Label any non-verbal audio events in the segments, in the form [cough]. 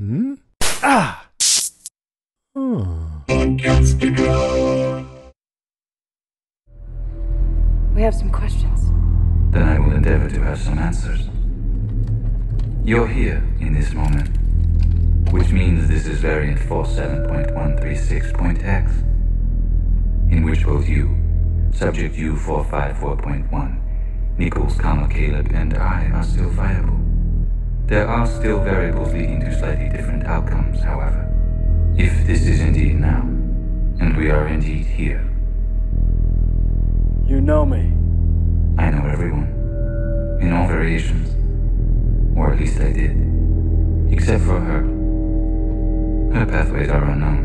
Hmm? Ah! Oh. We have some questions. Then I will endeavor to have some answers. You're here in this moment, which means this is variant 47.136.x, in which both you, subject U454.1, Nichols, comma Caleb, and I are still viable. There are still variables leading to slightly different outcomes, however. If this is indeed now, and we are indeed here, You know me. I know everyone. In all variations. Or at least I did. Except for her. Her pathways are unknown.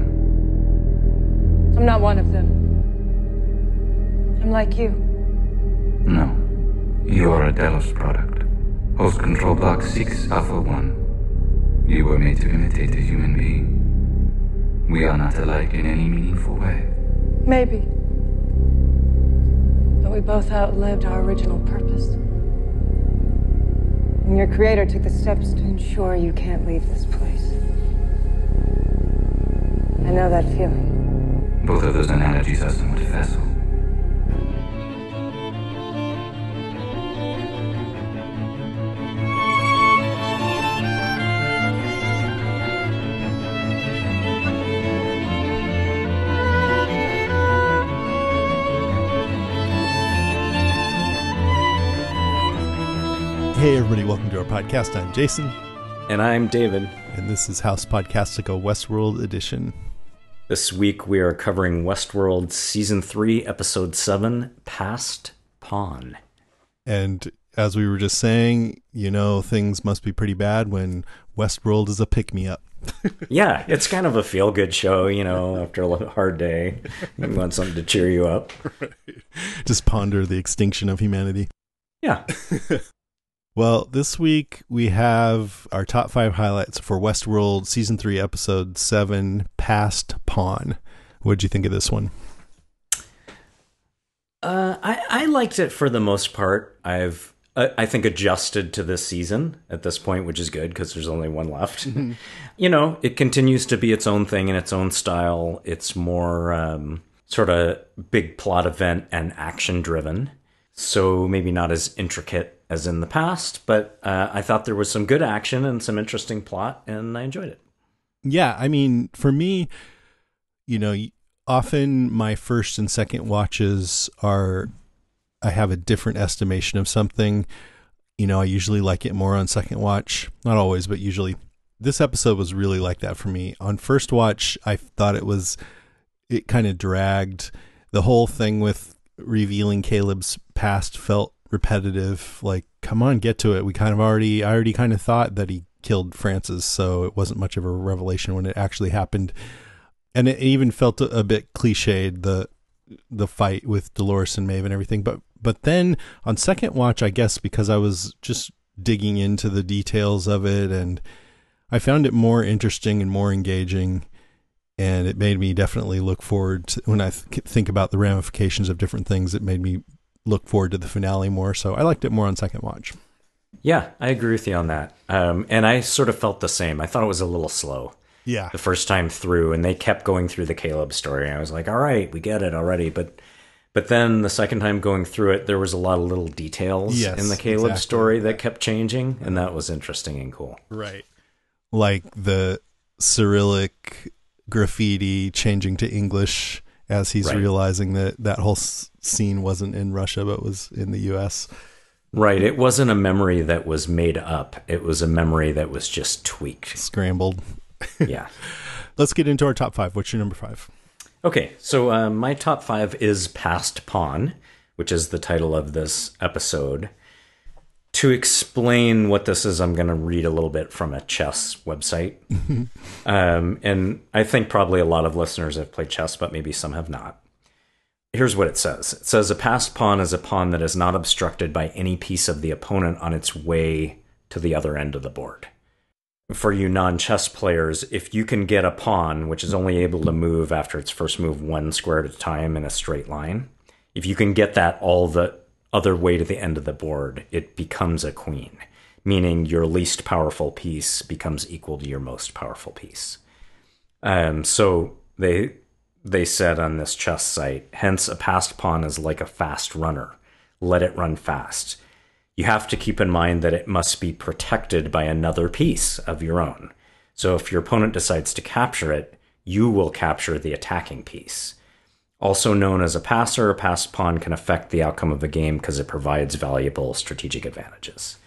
I'm not one of them. I'm like you. No. You are a Delos product. Host control block 6 Alpha 1. You were made to imitate a human being. We are not alike in any meaningful way. Maybe. But we both outlived our original purpose. And your creator took the steps to ensure you can't leave this place. I know that feeling. Both of those analogies are somewhat facile. Everybody, welcome to our podcast. I'm Jason, And I'm David. and this is House Podcastica Westworld Edition. This week we are covering Westworld Season 3, Episode 7 Passed Pawn. And as we were just saying, you know, things must be pretty bad when Westworld is a pick me up. [laughs] Yeah, it's kind of a feel good show, you know, after a hard day. You want something to cheer you up. [laughs] Just ponder the extinction of humanity. Yeah. [laughs] Well, this week we have our top five highlights for Westworld Season 3, Episode 7 Passed Pawn. What'd you think of this one? Uh, I, I liked it for the most part. I've, uh, I think, adjusted to this season at this point, which is good because there's only one left. [laughs] [laughs] you know, it continues to be its own thing in its own style. It's more um, sort of big plot event and action driven. So maybe not as intricate as in the past, but uh, I thought there was some good action and some interesting plot, and I enjoyed it. Yeah, I mean, for me, you know, often my first and second watches are I have a different estimation of something. You know, I usually like it more on second watch. Not always, but usually. This episode was really like that for me. On first watch, I thought it was it kind of dragged. The whole thing with revealing Caleb's past felt repetitive. Like, come on, get to it. We kind of already I already kind of thought that he killed Francis, so it wasn't much of a revelation when it actually happened. And it even felt a, bit cliched the the fight with Dolores and Maeve and everything. But but then on second watch, I guess because I was just digging into the details of it and I found it more interesting and more engaging and it made me definitely look forward to when I th- think about the ramifications of different things it made me look forward to the finale more so I liked it more on second watch Yeah, I agree with you on that. Um, and I sort of felt the same. I thought it was a little slow. yeah the first time through and they kept going through the Caleb story. I was like, all right, we get it already. But but then the second time going through it, there was a lot of little details Yes, in the Caleb exactly. story that kept changing, and that was interesting and cool. right like the Cyrillic graffiti changing to English as he's Right. realizing that that whole s- scene wasn't in Russia but was in the US Right. It wasn't a memory that was made up. It was a memory that was just tweaked. scrambled [laughs] yeah. let's get into our top 5 what's your number 5 Okay, so uh, my top five is Passed Pawn, which is the title of this episode. To explain what this is, I'm going to read a little bit from a chess website. um, and I think probably a lot of listeners have played chess, but maybe some have not. Here's what it says It says a passed pawn is a pawn that is not obstructed by any piece of the opponent on its way to the other end of the board. For you non chess players, if you can get a pawn which is only able to move after its first move one square at a time in a straight line, if you can get that all the other way to the end of the board, it becomes a queen, meaning your least powerful piece becomes equal to your most powerful piece. Um, so they they said on this chess site, hence a passed pawn is like a fast runner. Let it run fast. You have to keep in mind that it must be protected by another piece of your own. So if your opponent decides to capture it, you will capture the attacking piece. Also known as a passer, a passed pawn can affect the outcome of a game because it provides valuable strategic advantages.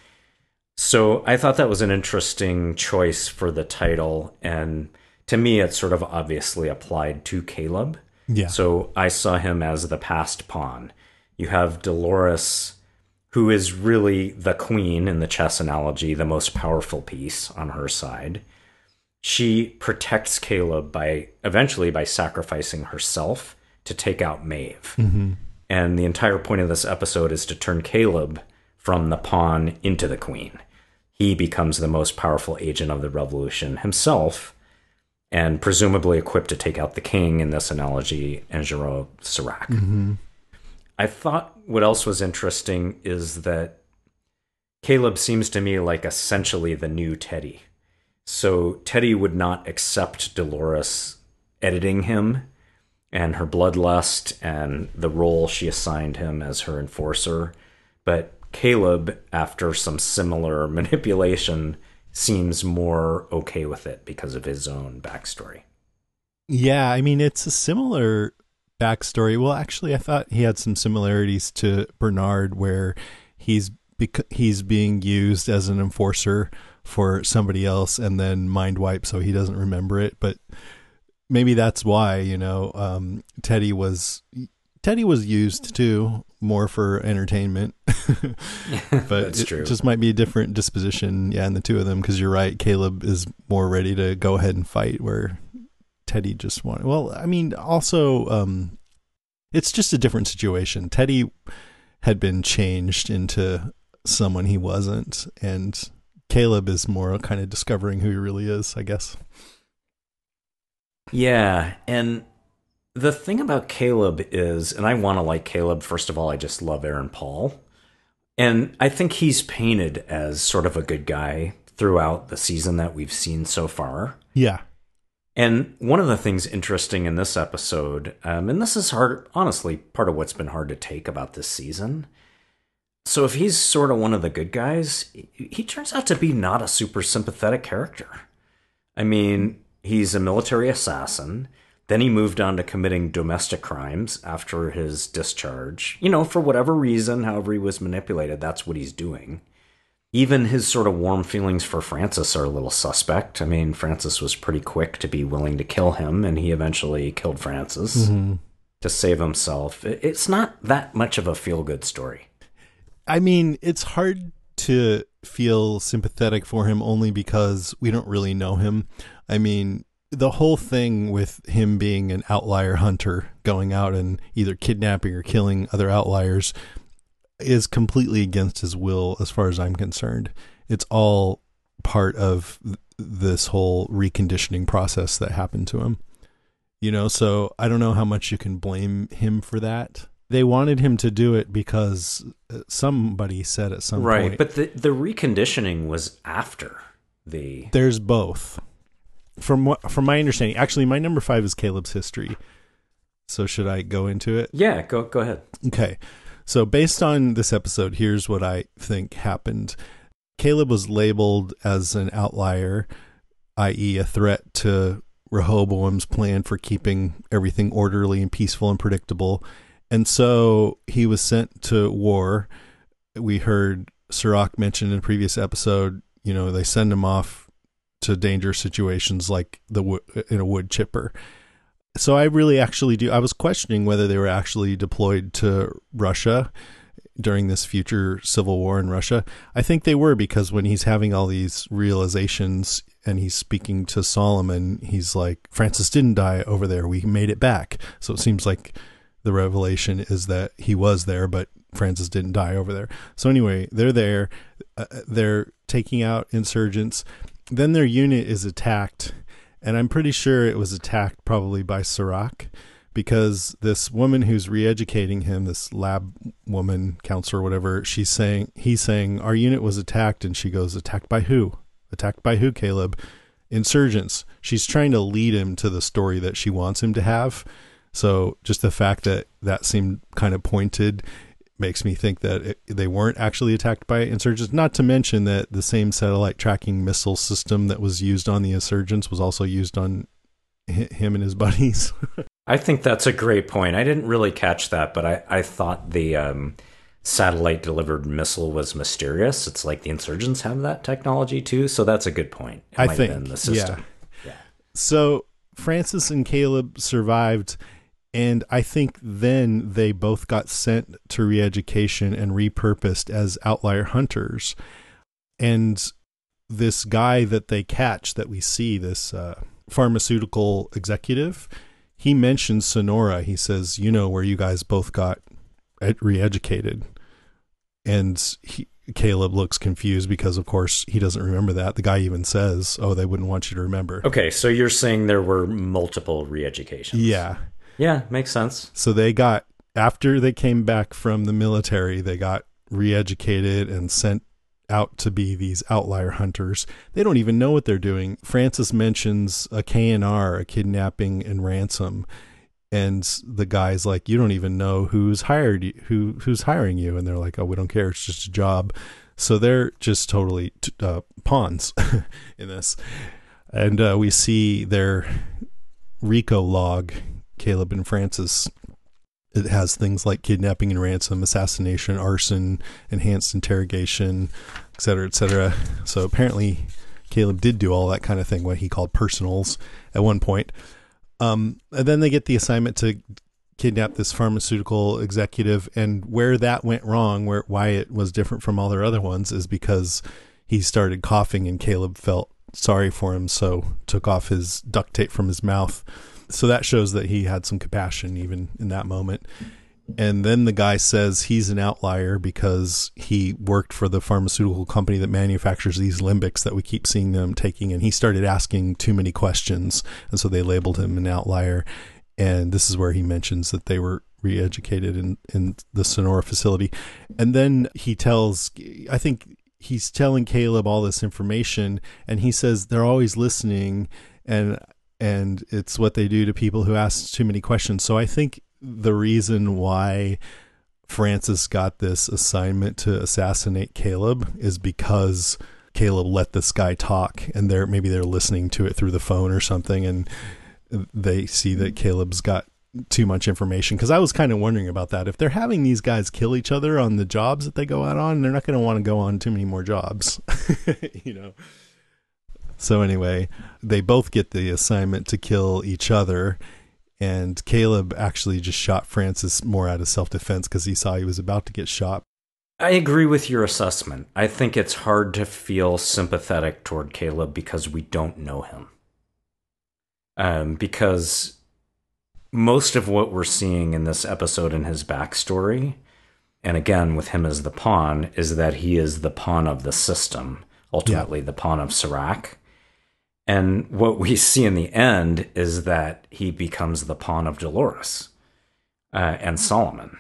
So I thought that was an interesting choice for the title, and to me, it's sort of obviously applied to Caleb. Yeah. So I saw him as the passed pawn. You have Dolores, who is really the queen in the chess analogy, the most powerful piece on her side. She protects Caleb by eventually by sacrificing herself to take out Maeve. Mm-hmm. And the entire point of this episode is to turn Caleb from the pawn into the queen. He becomes the most powerful agent of the revolution himself, and presumably equipped to take out the king in this analogy, Engerraund Serac. Mm-hmm. I thought what else was interesting is that Caleb seems to me like essentially the new Teddy. So Teddy would not accept Dolores editing him and her bloodlust and the role she assigned him as her enforcer. But Caleb, after some similar [laughs] manipulation, seems more okay with it because of his own backstory. Yeah, I mean, it's a similar backstory. Well, actually, I thought he had some similarities to Bernard, where he's bec- he's being used as an enforcer for somebody else, and then mind wipe, so he doesn't remember it. But maybe that's why you know um, Teddy was Teddy was used too more for entertainment, [laughs] but it true. just might be a different disposition. Yeah, in the two of them, because you're right. Caleb is more ready to go ahead and fight, where Teddy just wanted. Well, I mean, also, um, it's just a different situation. Teddy had been changed into someone he wasn't, and Caleb is more kind of discovering who he really is, I guess. Yeah, and the thing about Caleb is, and I want to like Caleb, first of all, I just love Aaron Paul. And I think he's painted as sort of a good guy throughout the season that we've seen so far. Yeah. And one of the things interesting in this episode, um, and this is hard, honestly, part of what's been hard to take about this season. So if he's sort of one of the good guys, he turns out to be not a super sympathetic character. I mean, he's a military assassin. Then he moved on to committing domestic crimes after his discharge. You know, for whatever reason, however he was manipulated, that's what he's doing. Even his sort of warm feelings for Francis are a little suspect. I mean, Francis was pretty quick to be willing to kill him, and he eventually killed Francis Mm-hmm. to save himself. It's not that much of a feel good story. I mean, it's hard to feel sympathetic for him only because we don't really know him. I mean, the whole thing with him being an outlier hunter, going out and either kidnapping or killing other outliers, is completely against his will, as far as I'm concerned. It's all part of this whole reconditioning process that happened to him. You know, so I don't know how much you can blame him for that. They wanted him to do it because uh, somebody said at some right. point. But the, the reconditioning was after the. There's both. From what from my understanding, actually my number 5 is Caleb's history. So should I go into it? Yeah, go, go ahead. Okay. So based on this episode, here's what I think happened. Caleb was labeled as an outlier, i.e., a threat to Rehoboam's plan for keeping everything orderly and peaceful and predictable. And so he was sent to war. We heard Serac mentioned in a previous episode, you know, they send him off to dangerous situations like the in a wood chipper. So I really actually do. I was questioning whether they were actually deployed to Russia during this future civil war in Russia? I think they were because when he's having all these realizations and he's speaking to Solomon, he's like, Francis didn't die over there. We made it back. So it seems like the revelation is that he was there, but Francis didn't die over there. So anyway, they're there. Uh, they're taking out insurgents. Then their unit is attacked, and I'm pretty sure it was attacked probably by Serac because this woman who's re-educating him, this lab woman, counselor, whatever, she's saying he's saying our unit was attacked, and she goes, attacked by who? Attacked by who, Caleb? Insurgents. She's trying to lead him to the story that she wants him to have. So just the fact that that seemed kind of pointed makes me think that it, they weren't actually attacked by insurgents. Not to mention that the same satellite tracking missile system that was used on the insurgents was also used on him and his [laughs] buddies. I think that's a great point. I didn't really catch that, but I, I thought the um, satellite delivered missile was mysterious. It's like the insurgents have that technology too, so that's a good point. It I think the system. Yeah. yeah. So Francis and Caleb survived and I think then they both got sent to reeducation and repurposed as outlier hunters. And this guy that they catch that we see, this uh, pharmaceutical executive, he mentions Sonora. He says, You know, where you guys both got reeducated. And he, Caleb looks confused because, of course, he doesn't remember that. The guy even says, "Oh, they wouldn't want you to remember." Okay, so you're saying there were multiple re-educations? Yeah, yeah, makes sense. So they got after they came back from the military, they got re-educated and sent out to be these outlier hunters. They don't even know what they're doing. Francis mentions a KNR, a kidnapping and ransom, and the guy's like, "You don't even know who's hired you, who who's hiring you," and they're like, "Oh, we don't care. It's just a job." So they're just totally uh, pawns [laughs] in this, and uh, we see their RICO log Caleb and Francis. It has things like kidnapping and ransom, assassination, arson, enhanced interrogation, et cetera, et cetera. So apparently, Caleb did do all that kind of thing, what he called personals at one point. Um, and then they get the assignment to kidnap this pharmaceutical executive, and where that went wrong, where why it was different from all their other ones, is because he started coughing, and Caleb felt sorry for him, so took off his duct tape from his mouth so that shows that he had some compassion even in that moment. And then the guy says he's an outlier because he worked for the pharmaceutical company that manufactures these limbics that we keep seeing them taking. And he started asking too many questions. And so they labeled him an outlier. And this is where he mentions that they were re educated in, in the Sonora facility. And then he tells, I think he's telling Caleb all this information. And he says they're always listening. And and it's what they do to people who ask too many questions. So I think the reason why Francis got this assignment to assassinate Caleb is because Caleb let this guy talk and they're maybe they're listening to it through the phone or something and they see that Caleb's got too much information because I was kind of wondering about that. If they're having these guys kill each other on the jobs that they go out on, they're not going to want to go on too many more jobs, [laughs] you know. So anyway, they both get the assignment to kill each other. And Caleb actually just shot Francis more out of self defense because he saw he was about to get shot. I agree with your assessment. I think it's hard to feel sympathetic toward Caleb because we don't know him. Um, because most of what we're seeing in this episode in his backstory, and again with him as the pawn, is that he is the pawn of the system, ultimately yeah. the pawn of Serac. And what we see in the end is that he becomes the pawn of Dolores uh, and Solomon,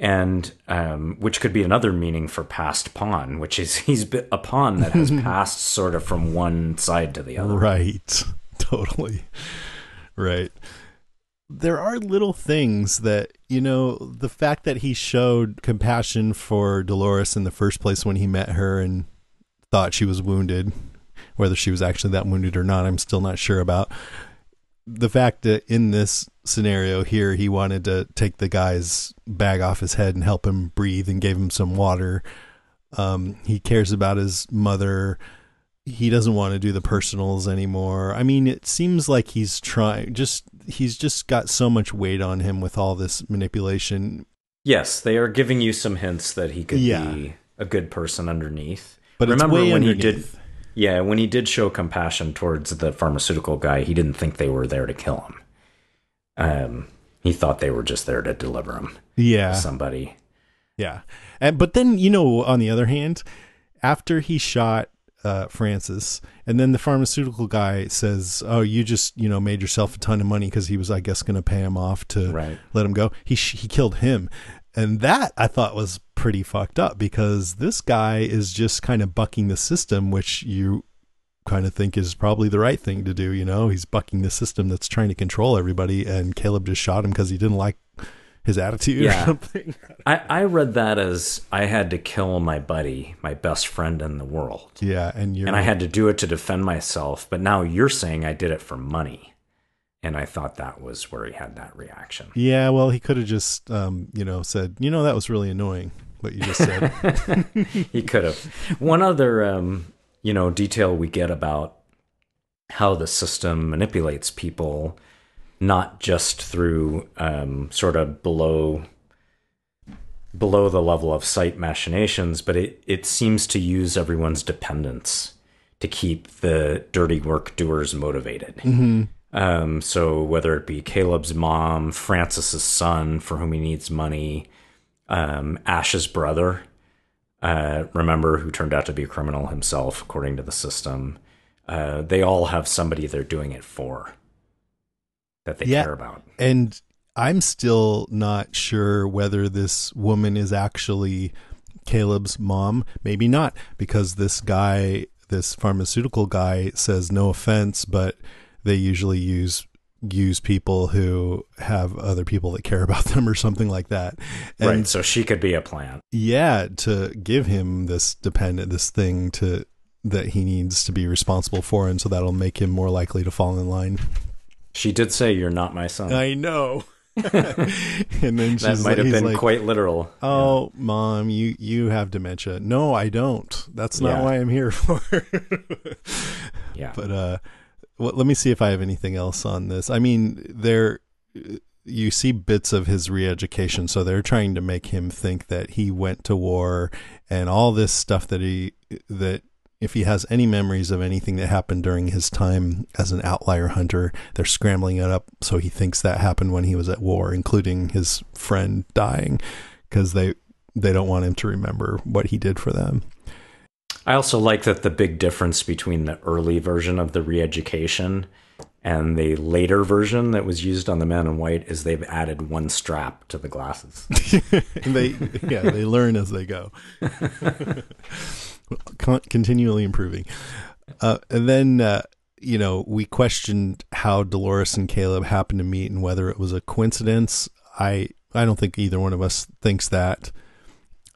and um, which could be another meaning for passed pawn, which is he's a pawn that has [laughs] passed sort of from one side to the other. Right, [laughs] totally, right. There are little things that you know the fact that he showed compassion for Dolores in the first place when he met her and thought she was wounded whether she was actually that wounded or not, I'm still not sure about. The fact that in this scenario here, he wanted to take the guy's bag off his head and help him breathe and gave him some water. Um, he cares about his mother. He doesn't want to do the personals anymore. I mean, it seems like he's trying, just, he's just got so much weight on him with all this manipulation Yes, they are giving you some hints that he could Yeah. be a good person underneath. But it's remember way when he did Yeah, when he did show compassion towards the pharmaceutical guy, he didn't think they were there to kill him. Um he thought they were just there to deliver him Yeah. to somebody. Yeah. And but then, you know, on the other hand, after he shot uh, Francis, and then the pharmaceutical guy says, "Oh, you just you know made yourself a ton of money because he was, I guess, going to pay him off to Right. let him go." He sh- he killed him, and that I thought was pretty fucked up because this guy is just kind of bucking the system, which you kind of think is probably the right thing to do. You know, he's bucking the system that's trying to control everybody, and Caleb just shot him because he didn't like his attitude Yeah. or something. [laughs] I, I read that as I had to kill my buddy, my best friend in the world. Yeah, and you're And I had to do it to defend myself. But now you're saying I did it for money. And I thought that was where he had that reaction. Yeah, well, he could have just, um, you know, said, you know, that was really annoying what you just said. [laughs] he could have. One other, um, you know, detail we get about how the system manipulates people, not just through um, sort of below below the level of sight machinations, but it, it seems to use everyone's dependence to keep the dirty work doers motivated. Um, so whether it be Caleb's mom, Francis's son, for whom he needs money, um, Ash's brother, uh, remember, who turned out to be a criminal himself, according to the system. Uh, they all have somebody they're doing it for that they Yeah. care about. and I'm still not sure whether this woman is actually Caleb's mom. Maybe not, because this guy, this pharmaceutical guy, says no offense, but they usually use use people who have other people that care [laughs] about them or something like that. And right. So she could be a plant. yeah to give him this dependent this thing to that he needs to be responsible for and so that'll make him more likely to fall in line She did say, You're not my son. i know [laughs] [laughs] and then that might have been like, quite literal. oh mom you you have dementia no i don't that's not Yeah. why i'm here for Yeah. but uh well, let me see if i have anything else on this. I mean there you see bits of his re-education so they're trying to make him think that he went to war and all this stuff that he that if he has any memories of anything that happened during his time as an outlier hunter they're scrambling it up so he thinks that happened when he was at war including his friend dying because they they don't want him to remember what he did for them I also like that the big difference between the early version of the re-education and the later version that was used on the man in white is they've added one strap to the glasses. [laughs] they yeah they learn as they go. [laughs] Con- continually improving. Uh, and then uh, you know we questioned how dolores and caleb happened to meet and whether it was a coincidence. I i don't think either one of us thinks that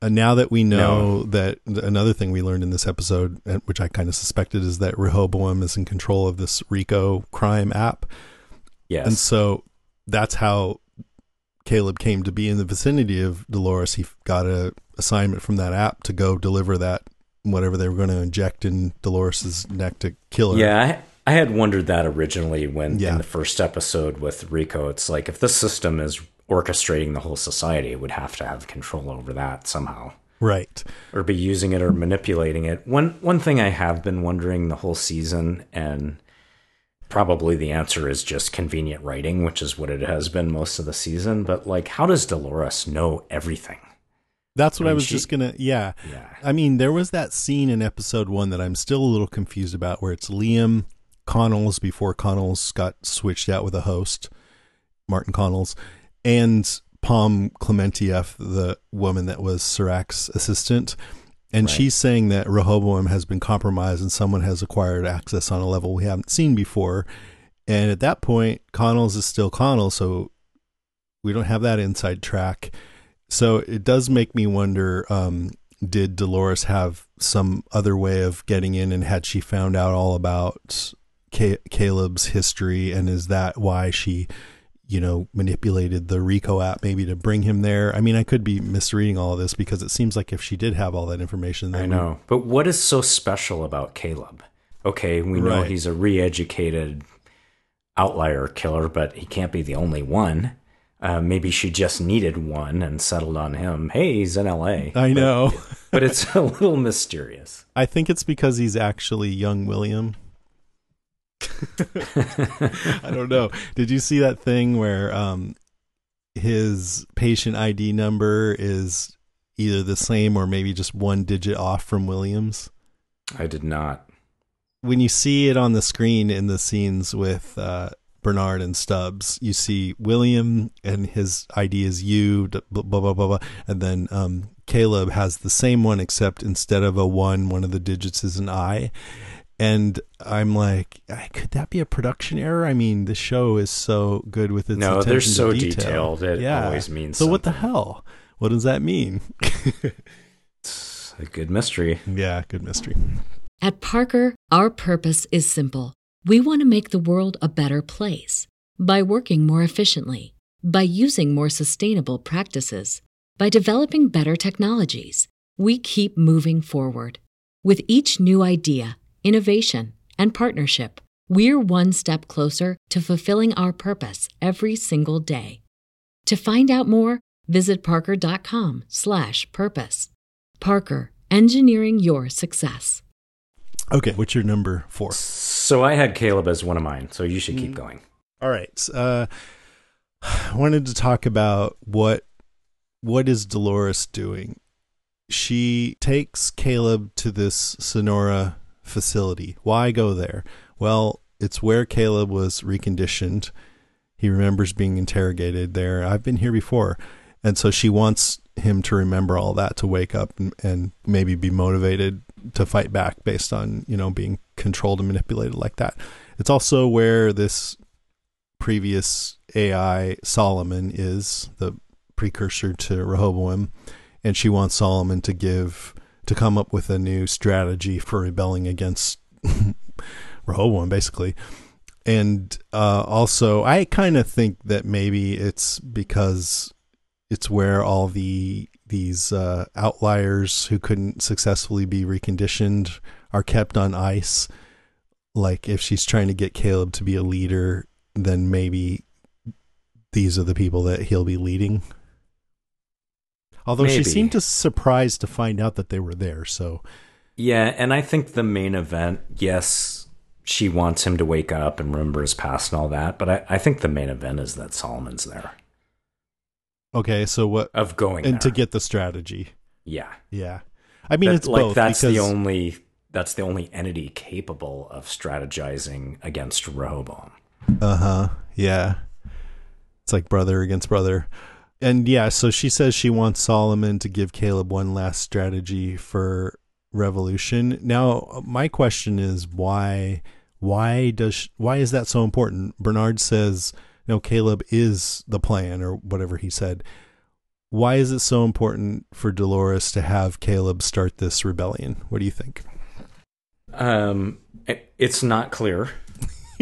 and now that we know that another thing we learned in this episode uh, which i kind of suspected is that rehoboam is in control of this rico crime app Yes. and so that's how Caleb came to be in the vicinity of Dolores. He got a assignment from that app to go deliver that whatever they were going to inject in Dolores's neck to kill her. Yeah, I, I had wondered that originally when Yeah. in the first episode with Rico. It's like if this system is orchestrating the whole society, would have to have control over that somehow, Right. or be using it or manipulating it. One one thing I have been wondering the whole season, and probably the answer is just convenient writing, which is what it has been most of the season. But like, how does Dolores know everything? That's what I I, was she- just gonna. Yeah. Yeah. I mean, there was that scene in episode one that I'm still a little confused about, where it's Liam Connells before Connells got switched out with a host, Martin Connells, and Pom Klementieff, the woman that was Serac's assistant. And Right. she's saying that Rehoboam has been compromised and someone has acquired access on a level we haven't seen before. And at that point, Connells is still Connell, so we don't have that inside track. So it does make me wonder um, did Dolores have some other way of getting in, and had she found out all about Ca- Caleb's history, and is that why she, you know, manipulated the Rico app maybe to bring him there? I mean, I could be misreading all of this because it seems like if she did have all that information, then I know. But what is so special about Caleb? Okay, we know Right. he's a re educated outlier killer, but he can't be the only one. Uh, maybe she just needed one and settled on him. Hey, he's in L.A. I know. but, [laughs] but it's a little mysterious. I think it's because he's actually young William. [laughs] I don't know. Did you see that thing where um, his patient ID number is either the same or maybe just one digit off from Williams? I did not. When you see it on the screen in the scenes with uh, Bernard and Stubbs, you see William and his ID is U, blah, blah, blah, blah, blah. And then um, Caleb has the same one, except instead of a one, one of the digits is an I. And I'm like, could that be a production error? I mean, the show is so good with its no, they're attention to so detail. detailed. It Yeah. always means So what the hell? What does that mean? It's [laughs] a good mystery. yeah, good mystery. At Parker, our purpose is simple. We want to make the world a better place by working more efficiently, by using more sustainable practices, by developing better technologies. We keep moving forward. With each new idea, innovation, and partnership, we're one step closer to fulfilling our purpose every single day. To find out more, visit parker.com/purpose. Parker, engineering your success. Okay, what's your number four? So I had Caleb as one of mine, so you should Mm. keep going. All right. Uh, I [sighs] wanted to talk about what what is Dolores doing. She takes Caleb to this Sonora facility. Why go there? Well, it's where Caleb was reconditioned. He remembers being interrogated there. I've been here before. And so she wants him to remember all that to wake up and, and maybe be motivated to fight back based on, you know, being controlled and manipulated like that. It's also where this previous AI Solomon is the precursor to Rehoboam, and she wants Solomon to give to come up with a new strategy for rebelling against [laughs] Rehoboam, basically. And uh, also, I kind of think that maybe it's because it's where all the these uh, outliers who couldn't successfully be reconditioned are kept on ice. Like if she's trying to get Caleb to be a leader, then maybe these are the people that he'll be leading. Although she seemed to surprised to find out that they were there, so Yeah, and I think the main event, yes, she wants him to wake up and remember his past and all that, but I, I think the main event is that Solomon's there okay. So what? of going And there. to get the strategy, yeah, yeah. I mean, That- it's like both that's because the only that's the only entity capable of strategizing against Rehoboam. Uh huh. Yeah. It's like brother against brother. And yeah, so she says she wants Solomon to give Caleb one last strategy for revolution. Now, my question is why why does why is that so important? Bernard says, no, Caleb is the plan or whatever he said. Why is it so important for Dolores to have Caleb start this rebellion? What do you think? Um, it's not clear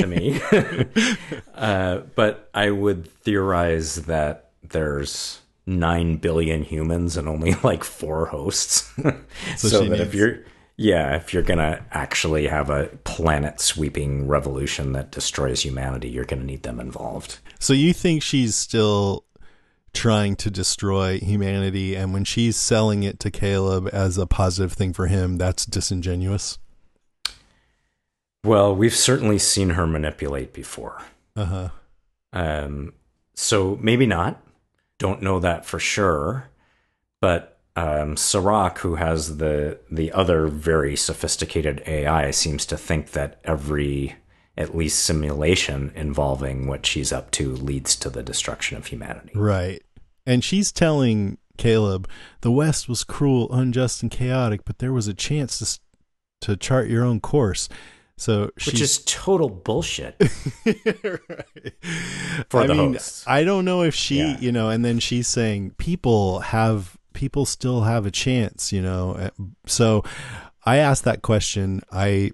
to me, [laughs] [laughs] uh, but I would theorize that there's nine billion humans and only [laughs] like four hosts. So so that if you're yeah, if you're gonna actually have a planet sweeping revolution that destroys humanity, you're gonna need them involved. So you think she's still trying to destroy humanity and when she's selling it to Caleb as a positive thing for him, that's disingenuous? Well, we've certainly seen her manipulate before. Uh-huh. Um, so maybe not. Don't know that for sure. But um, Serac, who has the the other very sophisticated AI, seems to think that every at least simulation involving what she's up to leads to the destruction of humanity. Right. And she's telling Caleb, the West was cruel, unjust, and chaotic, but there was a chance to to chart your own course. So Which she's is total bullshit. [laughs] Right. For I the mean. I don't know if she, Yeah. you know, and then she's saying people have people still have a chance, you know. Uh, So I asked that question. I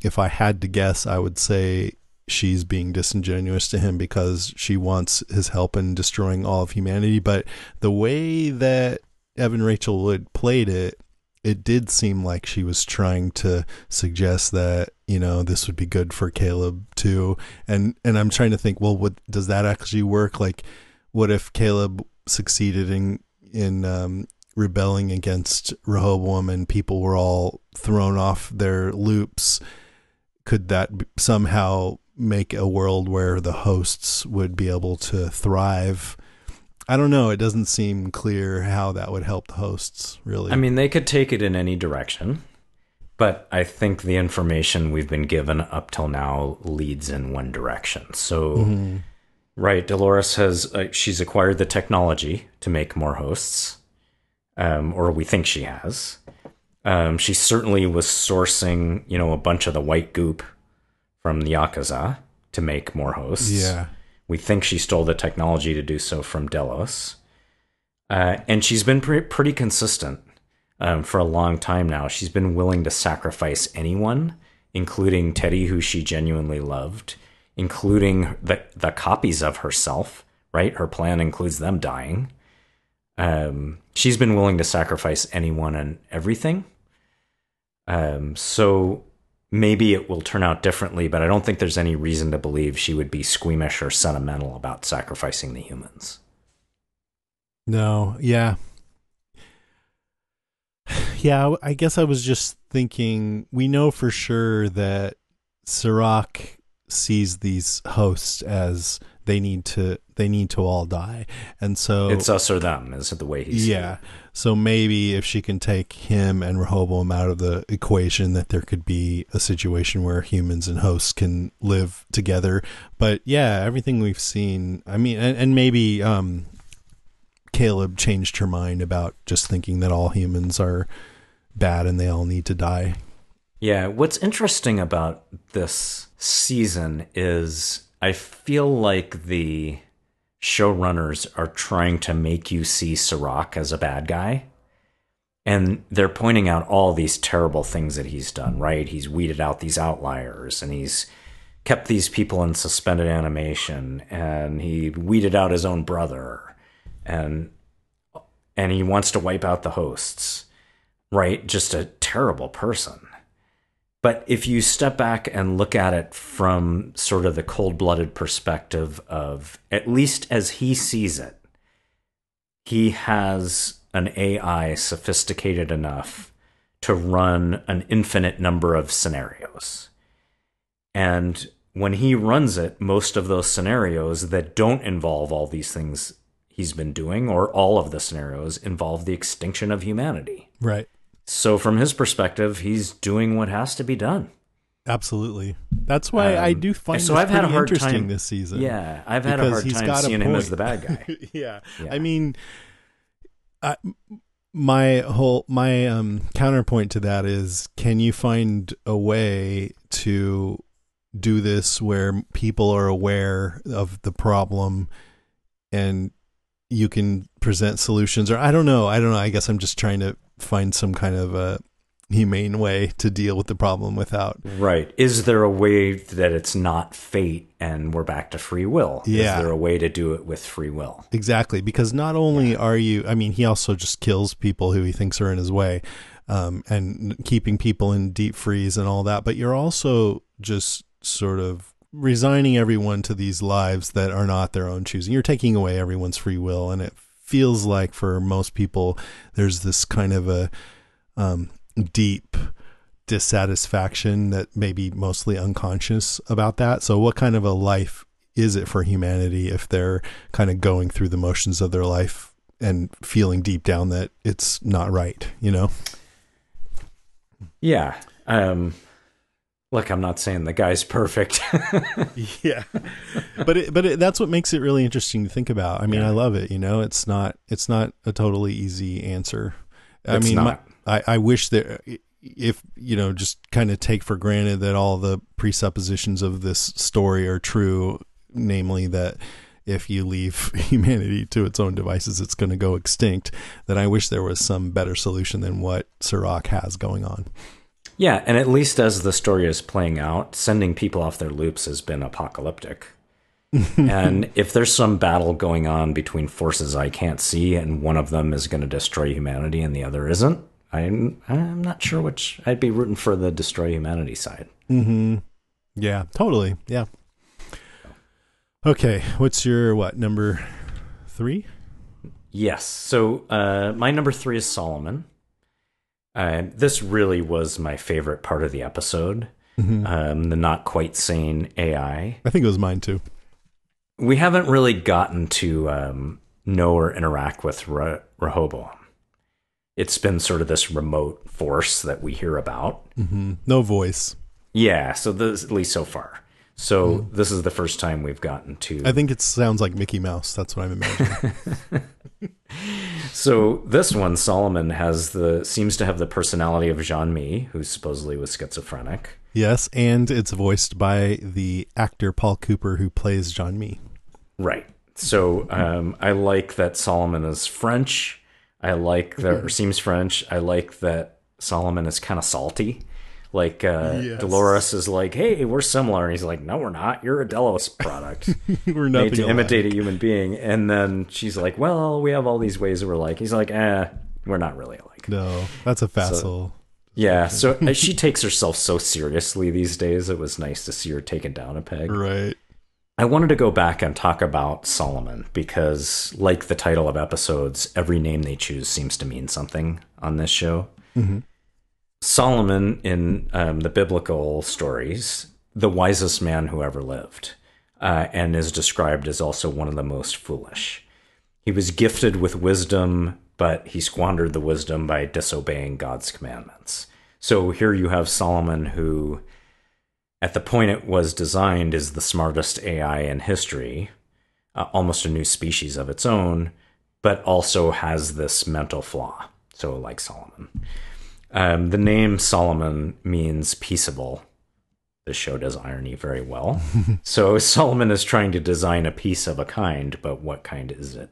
if I had to guess, I would say she's being disingenuous to him because she wants his help in destroying all of humanity, but the way that Evan Rachel Wood played it, it did seem like she was trying to suggest that you know this would be good for Caleb too, and and I'm trying to think, well, what does that actually work? Like, what if Caleb succeeded in in um, rebelling against Rehoboam and people were all thrown off their loops? Could that somehow make a world where the hosts would be able to thrive? I don't know. It doesn't seem clear how that would help the hosts, really. I mean, they could take it in any direction, but I think the information we've been given up till now leads in one direction. So, right, Dolores has uh, she's acquired the technology to make more hosts, um, or we think she has. Um, she certainly was sourcing, you know, a bunch of the white goop from the Yakuza to make more hosts. yeah. We think she stole the technology to do so from Delos. Uh, and she's been pre- pretty consistent um, for a long time now. She's been willing to sacrifice anyone, including Teddy, who she genuinely loved, including the, the copies of herself, right? Her plan includes them dying. Um, she's been willing to sacrifice anyone and everything. Um, so maybe it will turn out differently, but I don't think there's any reason to believe she would be squeamish or sentimental about sacrificing the humans. No, yeah. Yeah, I guess I was just thinking we know for sure that Serac sees these hosts as they need to they need to all die. And so It's us or them, is the way he's. yeah. So maybe if she can take him and Rehoboam out of the equation, that there could be a situation where humans and hosts can live together. But yeah, everything we've seen, I mean, and, and maybe um, Caleb changed her mind about just thinking that all humans are bad and they all need to die. Yeah, what's interesting about this season is I feel like the showrunners are trying to make you see Serac as a bad guy. And they're pointing out all these terrible things that he's done, right? He's weeded out these outliers and he's kept these people in suspended animation and he weeded out his own brother and and he wants to wipe out the hosts. Right? Just a terrible person. But if you step back and look at it from sort of the cold blooded perspective of, at least as he sees it, he has an AI sophisticated enough to run an infinite number of scenarios. And when he runs it, most of those scenarios that don't involve all these things he's been doing, or all of the scenarios, involve the extinction of humanity. Right. So, from his perspective, he's doing what has to be done. Absolutely. That's why I Um, do find so I've had a hard interesting time- this season. Yeah, I've had a hard time seeing him as the bad guy. [laughs] yeah. Yeah. I mean, I, my whole my um, counterpoint to that is, can you find a way to do this where people are aware of the problem and you can present solutions? Or I don't know. I don't know. I guess I'm just trying to find some kind of a humane way to deal with the problem without Right. Is there a way that it's not fate and we're back to free will? Yeah. Is there a way to do it with free will? Exactly, because not only are you, I mean, he also just kills people who he thinks are in his way, um, and keeping people in deep freeze and all that. But you're also just sort of resigning everyone to these lives that are not their own choosing. You're taking away everyone's free will, and it feels like for most people, there's this kind of a um, deep dissatisfaction that may be mostly unconscious about that. So, what kind of a life is it for humanity if they're kind of going through the motions of their life and feeling deep down that it's not right, you know? Yeah. Um, look, I'm not saying the guy's perfect. [laughs] yeah. But it, but it, that's what makes it really interesting to think about. I mean i love it you know? It's not it's not a totally easy answer. I It's mean. My, i i wish that if you know just kind of take for granted that all the presuppositions of this story are true namely that if you leave [laughs] humanity to its own devices it's going to go extinct then i wish there was some better solution than what Serac has going on yeah. And at least as the story is playing out, sending people off their loops has been apocalyptic. [laughs] and if there's some battle going on between forces I can't see, and one of them is going to destroy humanity and the other isn't, I'm I'm not sure which I'd be rooting for the destroy humanity side. Mm-hmm. Yeah, totally. Yeah. Okay, what's your what number three. Yes. So uh, my number three is Solomon. Uh, this really was my favorite part of the episode. Um, the not quite sane AI. I think it was mine too. We haven't really gotten to um, know or interact with Re- Rehoboam. It's been sort of this remote force that we hear about. No voice. Yeah, so this, at least so far. So this is the first time we've gotten to. I think it sounds like Mickey Mouse. That's what I'm imagining. [laughs] So this one, Solomon has the seems to have the personality of Jean Mi, who supposedly was schizophrenic. yes, and it's voiced by the actor Paul Cooper who plays Jean Mi. Right. So um, I like that Solomon is French. I like that, or seems French. I like that Solomon is kind of salty. Like uh, Yes. Dolores is like, "Hey, we're similar," and he's like, "No, we're not. You're a Delos product [laughs] We're made nothing to alike. imitate a human being." And then she's like, "Well, we have all these ways that we're like." He's like, "Eh, we're not really alike." No, that's a facile. Yeah. So uh, she [laughs] takes herself so seriously these days. It was nice to see her taken down a peg. right. I wanted to go back and talk about Solomon because, like the title of episodes, every name they choose seems to mean something on this show. Solomon, in um, the biblical stories, the wisest man who ever lived, uh, and is described as also one of the most foolish. He was gifted with wisdom, but he squandered the wisdom by disobeying God's commandments. So here you have Solomon, who at the point it was designed is the smartest AI in history, uh, almost a new species of its own, but also has this mental flaw. So, like Solomon. Um, the name Solomon means peaceable. This show does irony very well. [laughs] so, [laughs] Solomon is trying to design a piece of a kind, but what kind is it?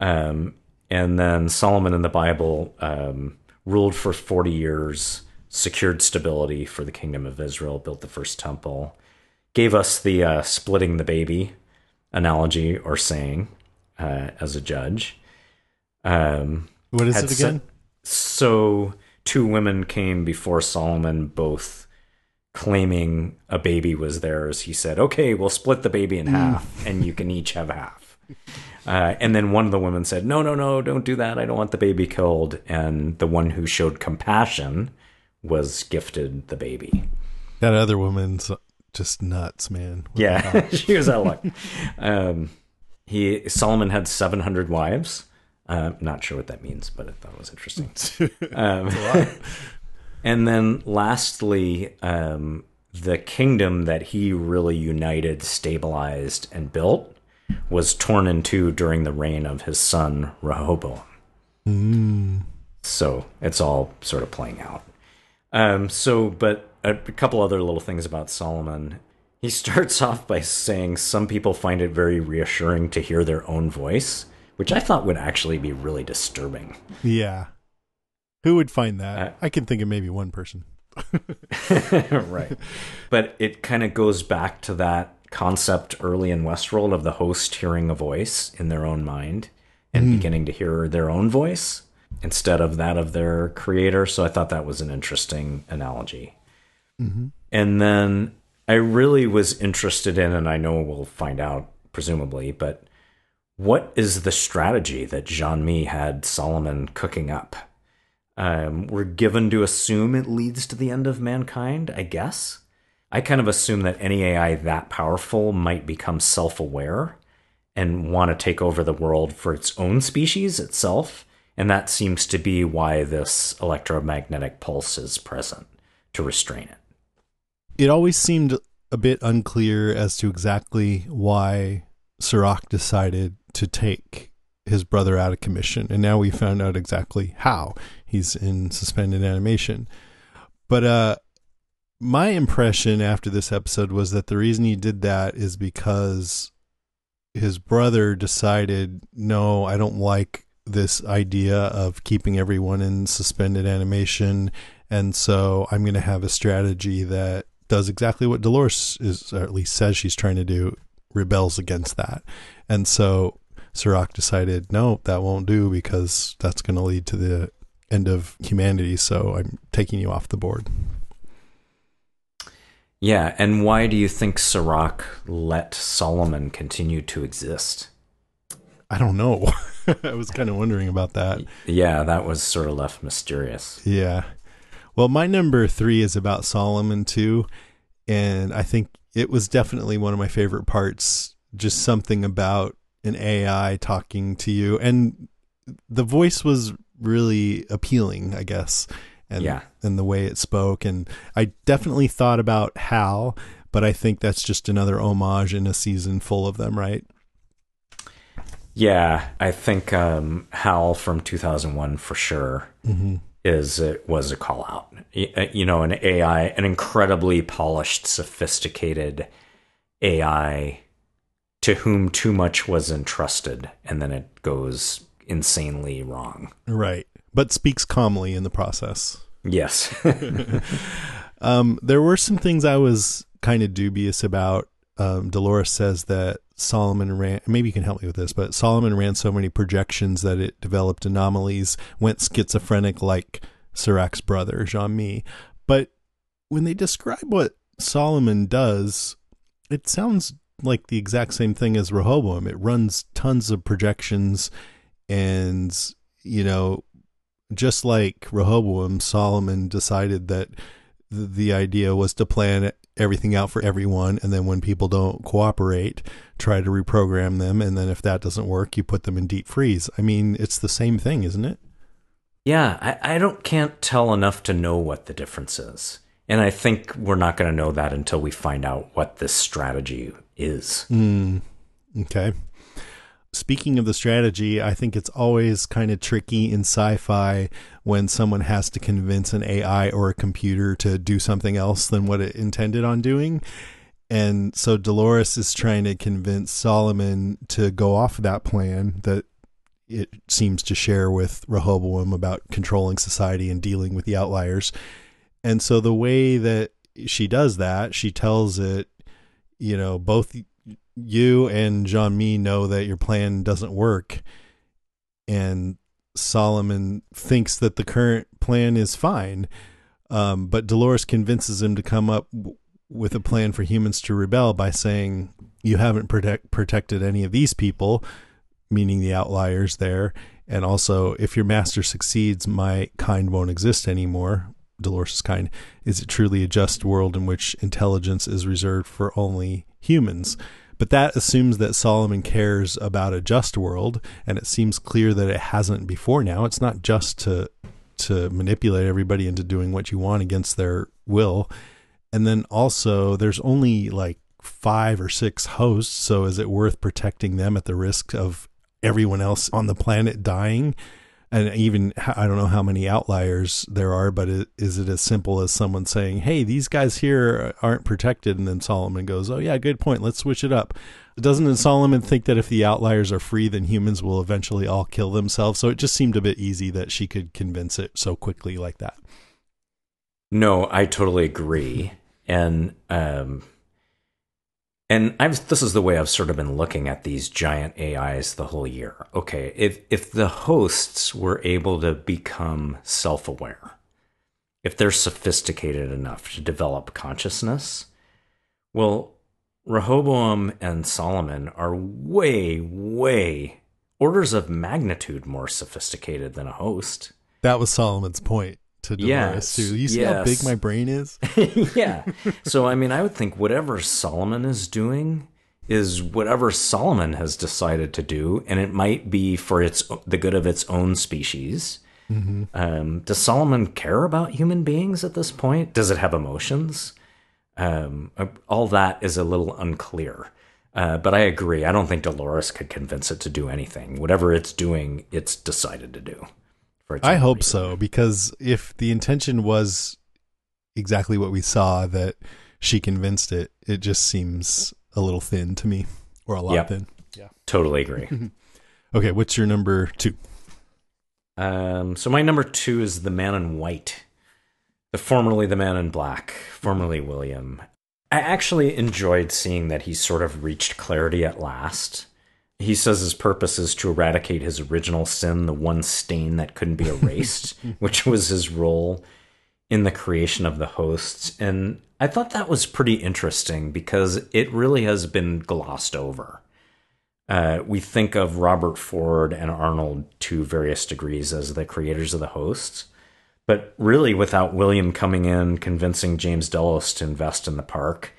Um, and then Solomon in the Bible um, ruled for 40 years, secured stability for the kingdom of Israel, built the first temple, gave us the uh, splitting the baby analogy or saying uh, as a judge. Um, What is it again? so two women came before Solomon, both claiming a baby was theirs. He said, "Okay, we'll split the baby in half, and you can each have half." Uh, and then one of the women said, "No, no, no, don't do that. I don't want the baby killed." And the one who showed compassion was gifted the baby. That other woman's just nuts, man. What? Yeah, [laughs] she was out of luck. Um, he Solomon had seven hundred wives. Uh, not sure what that means, but I thought it was interesting. [laughs] Um, and then, lastly, um, the kingdom that he really united, stabilized, and built was torn in two during the reign of his son Rehoboam. So it's all sort of playing out. Um, so, but a, a couple other little things about Solomon. He [laughs] starts off by saying some people find it very reassuring to hear their own voice, which I thought would actually be really disturbing. Yeah. Who would find that? Uh, I can think of maybe one person. [laughs] right. But it kind of goes back to that concept early in Westworld of the host hearing a voice in their own mind and beginning to hear their own voice instead of that of their creator. So I thought that was an interesting analogy. And then I really was interested in, and I know we'll find out presumably, but what is the strategy that Jean Mi had Solomon cooking up? Um, we're given to assume it leads to the end of mankind, I guess. I kind of assume that any AI that powerful might become self aware and want to take over the world for its own species itself. And that seems to be why this electromagnetic pulse is present to restrain it. It always seemed a bit unclear as to exactly why Serac decided to take his brother out of commission. And now we found out exactly how. He's in suspended animation. But uh my impression after this episode was that the reason he did that is because his brother decided, no, I don't like this idea of keeping everyone in suspended animation. And so I'm going to have a strategy that does exactly what Dolores is, or at least says she's trying to do, rebels against that. And so Serac decided, no, that won't do because that's going to lead to the end of humanity. So I'm taking you off the board. Yeah, and why do you think Serac let Solomon continue to exist? I don't know. [laughs] I was kind of wondering about that. Yeah, that was sort of left mysterious. Yeah. Well, my number three is about Solomon too, and I think it was definitely one of my favorite parts. Just something about an AI talking to you, and the voice was really appealing, I guess. And, Yeah. and the way it spoke. And I definitely thought about Hal, but I think that's just another homage in a season full of them, right? Yeah, I think um, Hal from 2001 for sure is uh, was a call out. Uh, You know, an AI, an incredibly polished, sophisticated AI to whom too much was entrusted, and then it goes insanely wrong. Right. But speaks calmly in the process. Yes. [laughs] Um, there were some things I was kind of dubious about. Um, Dolores says that Solomon ran, maybe you can help me with this, but Solomon ran so many projections that it developed anomalies, went schizophrenic like Serac's brother, Jean Mi. But when they describe what Solomon does, it sounds like the exact same thing as Rehoboam. It runs tons of projections and, you know, just like Rehoboam, Solomon decided that the, idea was to plan everything out for everyone. And then when people don't cooperate, try to reprogram them. And then if that doesn't work, you put them in deep freeze. I mean, it's the same thing, isn't it? Yeah, I, I don't can't tell enough to know what the difference is. And I think we're not going to know that until we find out what this strategy is. Mm, okay. Speaking of the strategy, I think it's always kind of tricky in sci fi when someone has to convince an AI or a computer to do something else than what it intended on doing. And so Dolores is trying to convince Solomon to go off that plan that it seems to share with Rehoboam about controlling society and dealing with the outliers. And so the way that she does that, she tells it, you know, both you and Jean Mi know that your plan doesn't work. And Solomon thinks that the current plan is fine. Um, but Dolores convinces him to come up with a plan for humans to rebel by saying, You haven't protect, protected any of these people, meaning the outliers there. And also, if your master succeeds, my kind won't exist anymore. Dolores' kind. Is it truly a just world in which intelligence is reserved for only humans? But that assumes that Solomon cares about a just world, and it seems clear that it hasn't before now. It's not just to to manipulate everybody into doing what you want against their will. And then also there's only like five or six hosts, so is it worth protecting them at the risk of everyone else on the planet dying? And even I don't know how many outliers there are, but it, is it as simple as someone saying, "Hey, these guys here aren't protected," and then Solomon goes, "Oh yeah, good point. Let's switch it up." Doesn't Solomon think that if the outliers are free, then humans will eventually all kill themselves? So it just seemed a bit easy that she could convince it so quickly like that. No, I totally agree. And um and I've this is the way I've sort of been looking at these giant AIs the whole year. Okay, if if the hosts were able to become self-aware, if they're sophisticated enough to develop consciousness, well, Rehoboam and Solomon are way, way orders of magnitude more sophisticated than a host. That was Solomon's point to Dolores Yes, too. You see how big my brain is? [laughs] yeah. So I mean, I would think whatever Solomon is doing is whatever Solomon has decided to do, and it might be for its the good of its own species. Um, does Solomon care about human beings at this point? Does it have emotions? Um, all that is a little unclear. Uh, but I agree. I don't think Dolores could convince it to do anything. Whatever it's doing, it's decided to do. For its I hope reason. so because if the intention was exactly what we saw that she convinced it, it just seems a little thin to me or a lot Yep. thin. Yeah. Totally agree. [laughs] Okay, what's your number 2? Um, so my number two is the Man in White, the formerly the Man in Black, formerly William. I actually enjoyed seeing that he sort of reached clarity at last. He says his purpose is to eradicate his original sin, the one stain that couldn't be erased, [laughs] which was his role in the creation of the hosts. And I thought that was pretty interesting because it really has been glossed over. uh, we think of Robert Ford and Arnold to various degrees as the creators of the hosts. But really, without William coming in, convincing James Delos to invest in the park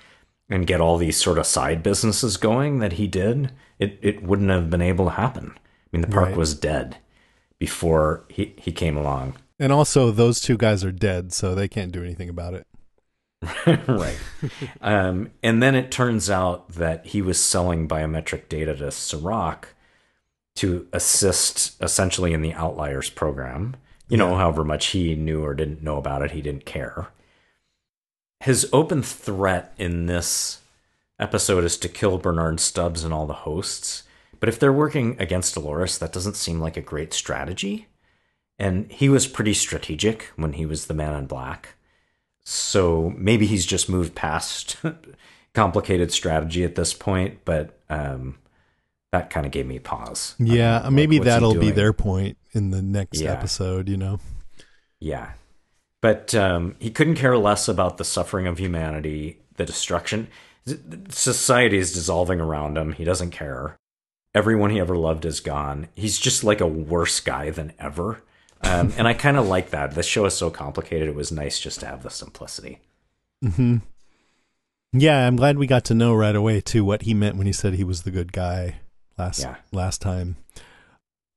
and get all these sort of side businesses going that he did, it, it wouldn't have been able to happen. I mean, the park Right. was dead before he, he came along. And also, those two guys are dead, so they can't do anything about it. [laughs] right. Um, and then it turns out that he was selling biometric data to Serac to assist essentially in the Outliers program. You know, however much he knew or didn't know about it, he didn't care. His open threat in this episode is to kill Bernard Stubbs and all the hosts. But if they're working against Dolores, that doesn't seem like a great strategy. And he was pretty strategic when he was the man in black. So maybe he's just moved past [laughs] complicated strategy at this point, but um, that kind of gave me pause. Yeah, Um, maybe he that'll be their point in the next Yeah. episode, you know? Yeah. But um, he couldn't care less about the suffering of humanity, the destruction. Society is dissolving around him. He doesn't care. Everyone he ever loved is gone. He's just like a worse guy than ever. Um, and I kind of like that. This show is so complicated. It was nice just to have the simplicity. hmm Yeah, I'm glad we got to know right away too what he meant when he said he was the good guy last Yeah. last time.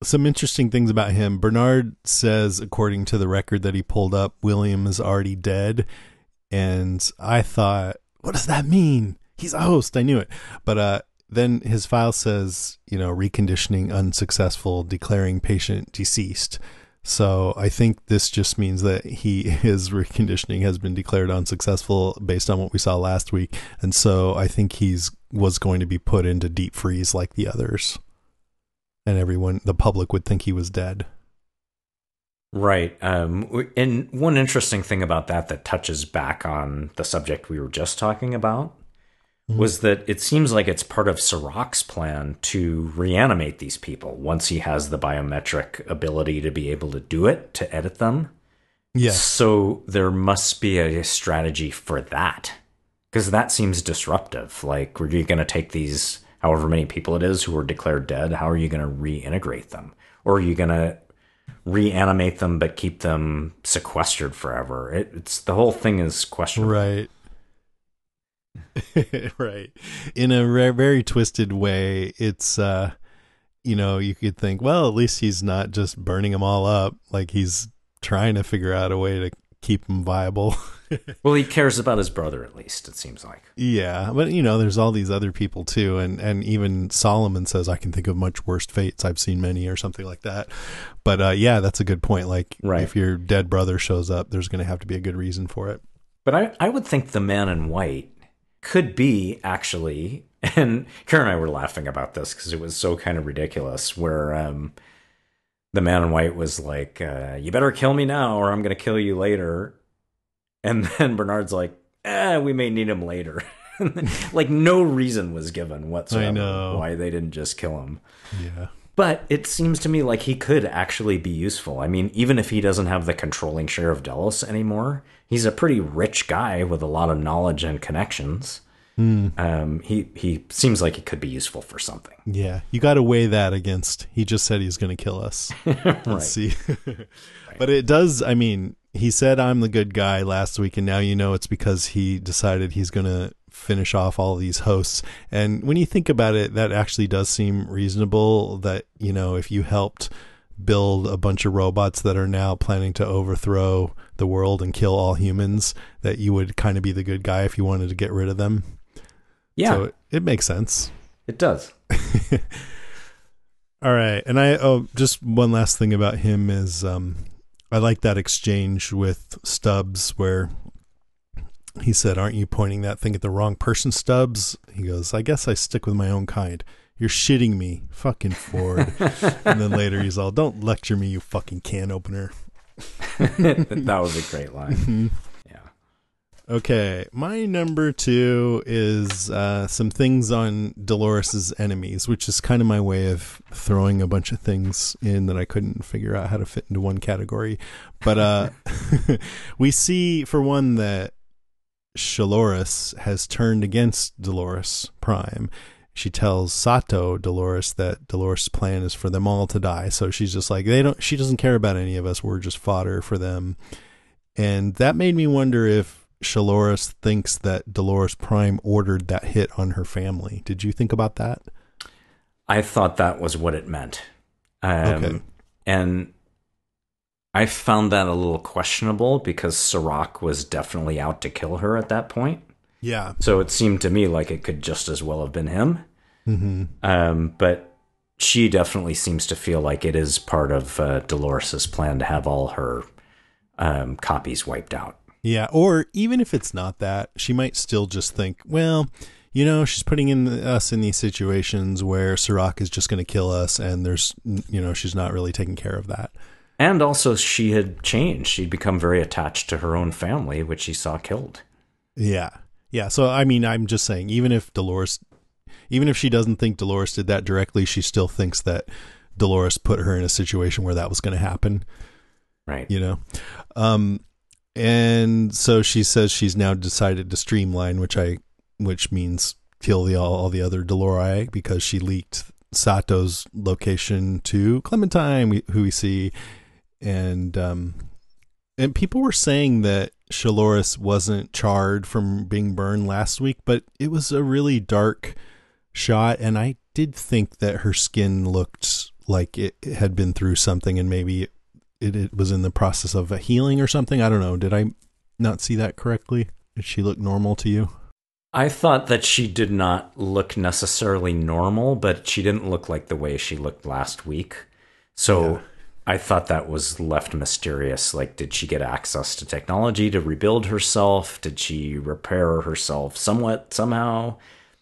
Some interesting things about him. Bernard says, according to the record that he pulled up, William is already dead. And I thought, what does that mean? He's a host. I knew it. But uh, then his file says, you know, reconditioning unsuccessful, declaring patient deceased. So I think this just means that he [laughs] his reconditioning has been declared unsuccessful based on what we saw last week, and so I think he's was going to be put into deep freeze like the others, and everyone the public would think he was dead. Right. Um, and one interesting thing about that that touches back on the subject we were just talking about was that it seems like it's part of Serac's plan to reanimate these people once he has the biometric ability to be able to do it, to edit them. Yes, So there must be a strategy for that. Because that seems disruptive. Like, were you going to take these, however many people it is who are declared dead, how are you going to reintegrate them? Or are you going to reanimate them but keep them sequestered forever? It, it's the whole thing is questionable. right. [laughs] right. In a very twisted way, it's uh you know, you could think, well, at least he's not just burning them all up, like he's trying to figure out a way to keep them viable. [laughs] [laughs] Well, he cares about his brother at least. It seems like. Yeah, but you know, there's all these other people too, and and even Solomon says I can think of much worse fates. I've seen many, or something like that. But uh, yeah, that's a good point. Like, Right. if your dead brother shows up, there's going to have to be a good reason for it. But I, I would think the man in white could be actually, [laughs] and Karen and I were laughing about this because it was so kind of ridiculous. Where um, the man in white was like, uh, "You better kill me now, or I'm going to kill you later," and [laughs] then Bernard's like, "Eh, we may need him later." [laughs] like no reason was given whatsoever know. why they didn't just kill him. Yeah, But it seems to me like he could actually be useful. I mean, even if he doesn't have the controlling share of Delos anymore, he's a pretty rich guy with a lot of knowledge and connections. Um, he he seems like he could be useful for something. yeah. You got to weigh that against. He just said he's going to kill us. [laughs] Let's see. But it does. I mean, he said I'm the good guy last week, and now you know it's because he decided he's going to finish off all these hosts. And when you think about it, that actually does seem reasonable. That you know, if you helped build a bunch of robots that are now planning to overthrow the world and kill all humans, that you would kind of be the good guy if you wanted to get rid of them. Yeah, So it, it makes sense. it does. [laughs] All right, and I oh just one last thing about him is um I like that exchange with Stubbs where he said, "Aren't you pointing that thing at the wrong person, Stubbs?" He goes, "I guess I stick with my own kind." You're shitting me, fucking Ford. [laughs] and then later he's all, "Don't lecture me, you fucking can opener." [laughs] that was a great line. Yeah. Okay, my number two is uh, some things on Dolores's enemies, which is kind of my way of throwing a bunch of things in that I couldn't figure out how to fit into one category. But uh, [laughs] we see, for one, that Shaloris has turned against Dolores Prime, she tells Sato Dolores that Dolores' plan is for them all to die. So she's just like they don't. She doesn't care about any of us. We're just fodder for them. And that made me wonder if Shalores thinks that Dolores Prime ordered that hit on her family. Did you think about that? I thought that was what it meant. Um, okay. And I found that a little questionable because Serac was definitely out to kill her at that point. Yeah. So it seemed to me like it could just as well have been him. Mm-hmm. Um, but she definitely seems to feel like it is part of uh, Dolores's plan to have all her um, copies wiped out. Yeah, or even if it's not that, she might still just think, well, you know, she's putting in us in these situations where Serac is just going to kill us, and there's, you know, she's not really taking care of that. And also, she had changed. She'd become very attached to her own family, which she saw killed. Yeah. Yeah. So, I mean, I'm just saying, even if Dolores, even if she doesn't think Dolores did that directly, she still thinks that Dolores put her in a situation where that was going to happen. Right. You know? Um, and so she says she's now decided to streamline, which I, which means kill the all, all the other Dolori because she leaked Sato's location to Clementine, who we see, and um, and people were saying that Shalores wasn't charred from being burned last week, but it was a really dark shot, and I did think that her skin looked like it had been through something, and maybe it, it was in the process of a healing or something. I don't know. Did I not see that correctly? Did she look normal to you? I thought that she did not look necessarily normal, but she didn't look like the way she looked last week. So yeah. I thought that was left mysterious. Like, did she get access to technology to rebuild herself? Did she repair herself somewhat, somehow?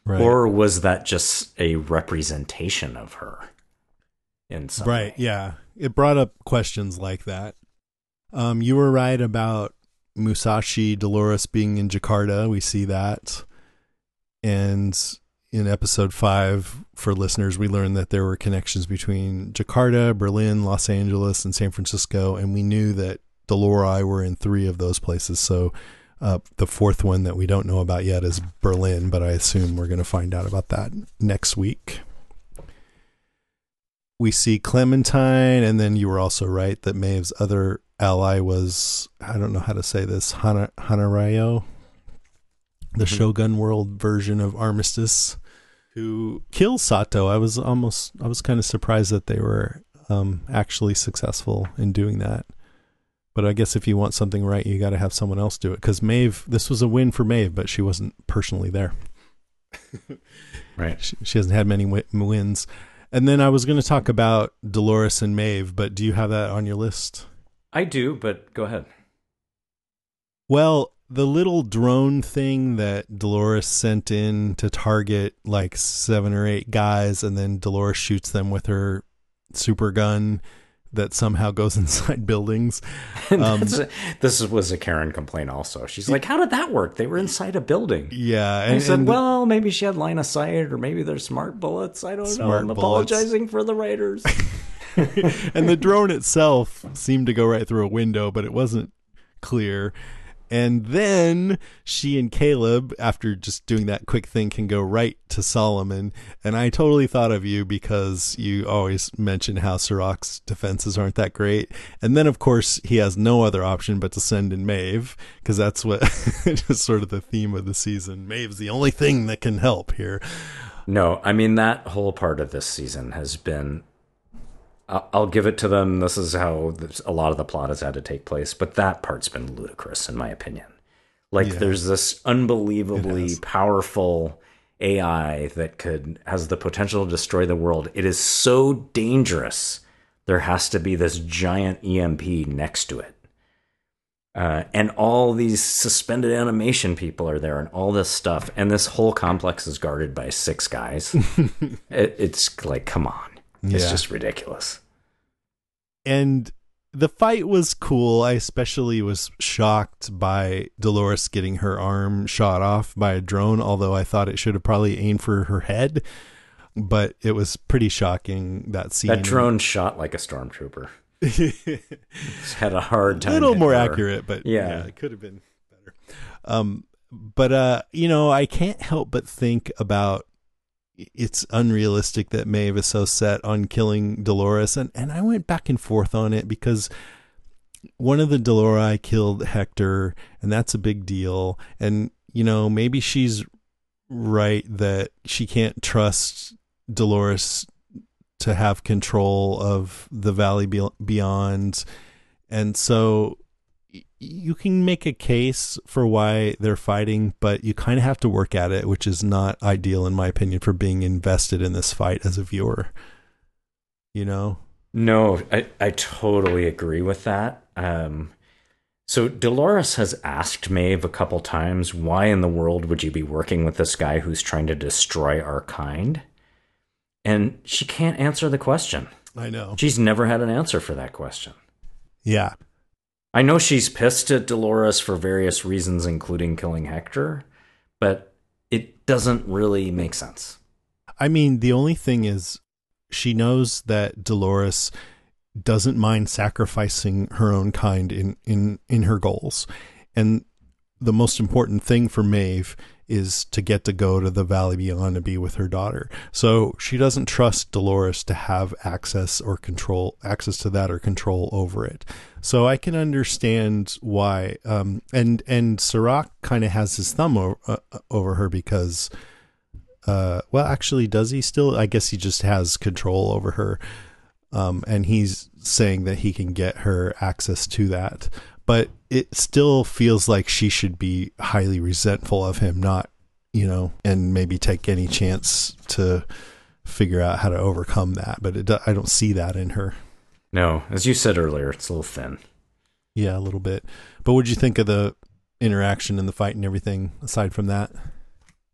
Right. Or was that just a representation of her? In some right, way? yeah. It brought up questions like that. Um, you were right about Musashi Dolores being in Jakarta. We see that. And in episode five, for listeners, we learned that there were connections between Jakarta, Berlin, Los Angeles, and San Francisco. And we knew that Dolori were in three of those places. So uh, the fourth one that we don't know about yet is Berlin, but I assume we're going to find out about that next week. We see Clementine, and then you were also right that Maeve's other ally was, I don't know how to say this, Hana, Hanarayo the mm-hmm. Shogun World version of Armistice, who kills Sato. I was almost, I was kind of surprised that they were um, actually successful in doing that. But I guess if you want something right, you got to have someone else do it. Because Maeve, this was a win for Maeve, but she wasn't personally there. [laughs] right. She, she, hasn't had many w- wins. And then I was going to talk about Dolores and Maeve, but do you have that on your list? I do, but go ahead. Well, the little drone thing that Dolores sent in to target like seven or eight guys, and then Dolores shoots them with her super gun that somehow goes [laughs] inside buildings. [laughs] Um, this was a Karen complaint also. She's like, How did that work? They were inside a building. Yeah. And, I said, Well, maybe she had line of sight or maybe they're smart bullets. I don't know. I'm bullets. apologizing for the writers. [laughs] and the drone itself seemed to go right through a window, but it wasn't clear. And then she and Caleb, after just doing that quick thing, can go right to Solomon. And I totally thought of you because you always mention how Serac's defenses aren't that great. And then, of course, he has no other option but to send in Maeve because that's what [laughs] just sort of the theme of the season. Maeve's the only thing that can help here. No, I mean, that whole part of this season has been I'll give it to them. This is how a lot of the plot has had to take place, but that part's been ludicrous, in my opinion. Like, yeah. there's this unbelievably powerful AI that could has the potential to destroy the world. It is so dangerous. There has to be this giant EMP next to it. Uh, and all these suspended animation people are there and all this stuff. And this whole complex is guarded by six guys. [laughs] it, it's like, come on. It's yeah. just ridiculous. And the fight was cool. I especially was shocked by Dolores getting her arm shot off by a drone, although I thought it should have probably aimed for her head. But it was pretty shocking that scene. That drone shot like a stormtrooper. [laughs] had a hard time. A little more her. accurate, but yeah. yeah, it could have been better. Um, but uh, you know, I can't help but think about it's unrealistic that Maeve is so set on killing Dolores. And, and I went back and forth on it because one of the Dolori killed Hector, and that's a big deal. And, you know, maybe she's right that she can't trust Dolores to have control of the valley beyond. And so you can make a case for why they're fighting, but you kind of have to work at it, which is not ideal, in my opinion, for being invested in this fight as a viewer. You know? No, I, I totally agree with that. Um, so Dolores has asked Maeve a couple times, why in the world would you be working with this guy who's trying to destroy our kind? And she can't answer the question. I know. She's never had an answer for that question. Yeah. I know she's pissed at Dolores for various reasons, including killing Hector, but it doesn't really make sense. I mean, the only thing is she knows that Dolores doesn't mind sacrificing her own kind in in in her goals. And the most important thing for Maeve is to get to go to the Valley Beyond and be with her daughter. So she doesn't trust Dolores to have access or control, access to that or control over it. So I can understand why. Um, and and Serac kind of has his thumb over, uh, over her because, uh, well, actually, does he still? I guess he just has control over her. Um, and he's saying that he can get her access to that but it still feels like she should be highly resentful of him, not, you know, and maybe take any chance to figure out how to overcome that. But it, I don't see that in her. No, as you said earlier, it's a little thin. Yeah, a little bit. But what did you think of the interaction and the fight and everything aside from that?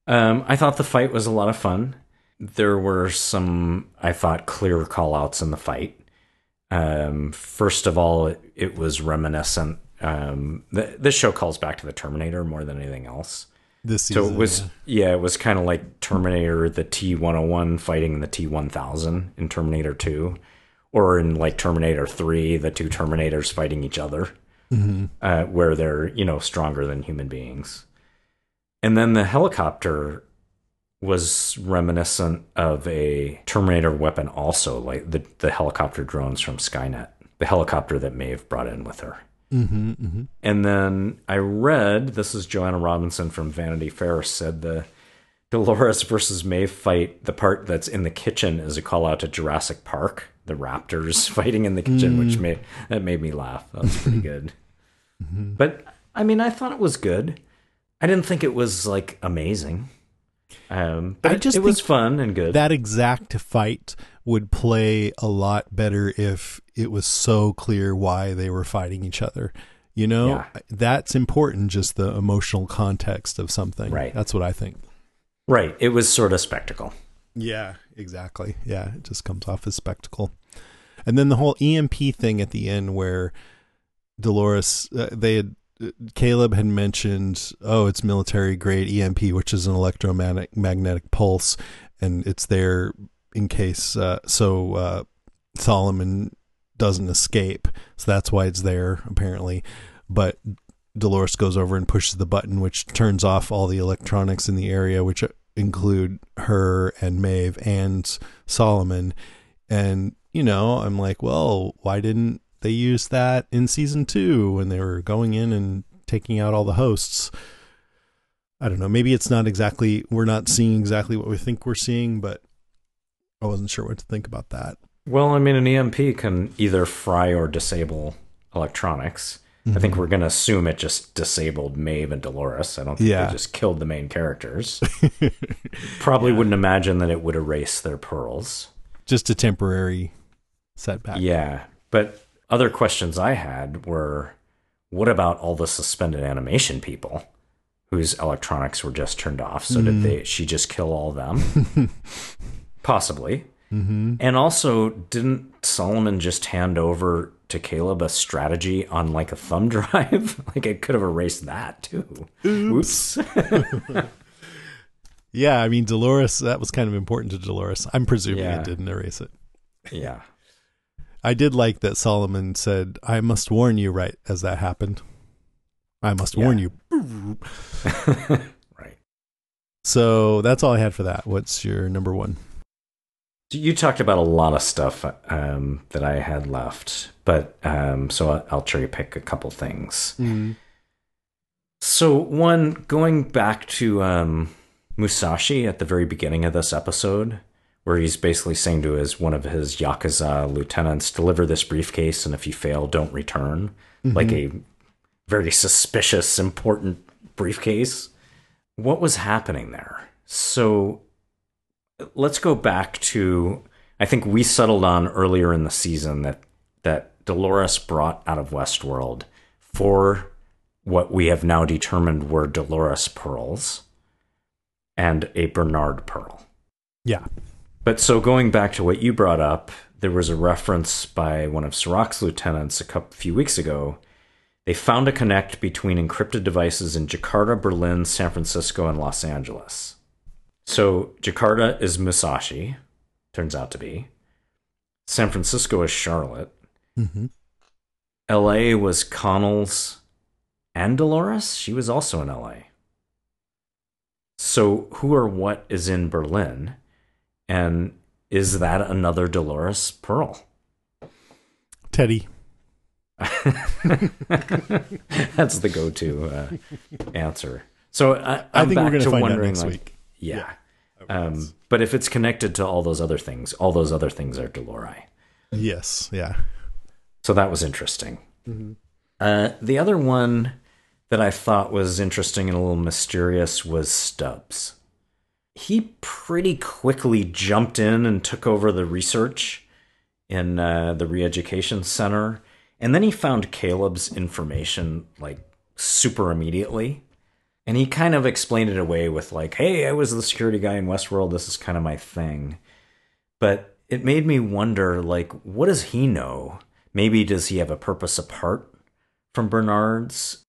Um, I thought the fight was a lot of fun. There were some, I thought, clear call outs in the fight. Um, first of all, it, it was reminiscent um, the, this show calls back to the Terminator more than anything else. This season, so it was yeah, yeah it was kind of like Terminator the T one hundred one fighting the T one thousand in Terminator two, or in like Terminator three, the two Terminators fighting each other, mm-hmm. uh, where they're you know stronger than human beings. And then the helicopter was reminiscent of a Terminator weapon, also like the the helicopter drones from Skynet, the helicopter that Maeve brought in with her. Mm-hmm, mm-hmm. And then I read this is Joanna Robinson from Vanity Fair said the Dolores versus Maeve fight. The part that's in the kitchen is a call out to Jurassic Park, the raptors [laughs] fighting in the kitchen, mm. which made that made me laugh. That was pretty [laughs] good. mm-hmm. But I mean, I thought it was good. I didn't think it was like amazing. Um, but I just it, it was fun and good. That exact fight would play a lot better if it was so clear why they were fighting each other. You know, yeah. that's important, just the emotional context of something. Right. That's what I think. Right. It was sort of spectacle. Yeah, exactly. Yeah, it just comes off as spectacle. And then the whole EMP thing at the end where Dolores, uh, they had, uh, Caleb had mentioned, oh, it's military grade EMP, which is an electromagnetic magnetic pulse, and it's there in case uh, so uh, Solomon doesn't escape. So that's why it's there apparently. But Dolores goes over and pushes the button, which turns off all the electronics in the area, which include her and Maeve and Solomon. And you know, I'm like, well, why didn't they use that in season two when they were going in and taking out all the hosts? I don't know. Maybe it's not exactly, we're not seeing exactly what we think we're seeing, but I wasn't sure what to think about that. Well, I mean, an EMP can either fry or disable electronics. Mm-hmm. I think mm-hmm. we're going to assume it just disabled Maeve and Dolores. I don't think yeah. they just killed the main characters. [laughs] Probably yeah. wouldn't imagine that it would erase their pearls. Just a temporary setback. Yeah. But other questions I had were what about all the suspended animation people? whose electronics were just turned off. So mm. did they? She just kill all of them? [laughs] Possibly. Mm-hmm. And also, didn't Solomon just hand over to Caleb a strategy on like a thumb [laughs] drive? like it could have erased that too. Oops. Oops. [laughs] yeah, I mean Dolores. That was kind of important to Dolores. I'm presuming yeah. it didn't erase it. Yeah. I did like that Solomon said, "I must warn you." Right as that happened, I must yeah. warn you. [laughs] right. So that's all I had for that. What's your number one? You talked about a lot of stuff um, that I had left, but um, so I'll cherry pick a couple things. Mm-hmm. So, one, going back to um, Musashi at the very beginning of this episode, where he's basically saying to his one of his yakuza lieutenants, "Deliver this briefcase, and if you fail, don't return." Mm-hmm. Like a very suspicious, important briefcase. What was happening there? So, let's go back to. I think we settled on earlier in the season that that Dolores brought out of Westworld for what we have now determined were Dolores pearls and a Bernard pearl. Yeah. But so going back to what you brought up, there was a reference by one of Serac's lieutenants a couple few weeks ago. They found a connect between encrypted devices in Jakarta, Berlin, San Francisco, and Los Angeles. So Jakarta is Musashi, turns out to be. San Francisco is Charlotte. Mm-hmm. LA was Connell's and Dolores, she was also in LA. So, who or what is in Berlin? And is that another Dolores Pearl? Teddy. [laughs] That's the go to uh, answer. So, I, I'm I think back we're going to find out next like, week. Yeah. Um, but if it's connected to all those other things, all those other things are Dolores. Yes. Yeah. So that was interesting. Mm-hmm. Uh, the other one that I thought was interesting and a little mysterious was Stubbs. He pretty quickly jumped in and took over the research in uh, the re-education center, and then he found Caleb's information like super immediately. And he kind of explained it away with like, "Hey, I was the security guy in Westworld. This is kind of my thing." But it made me wonder like, what does he know? Maybe does he have a purpose apart from Bernard's?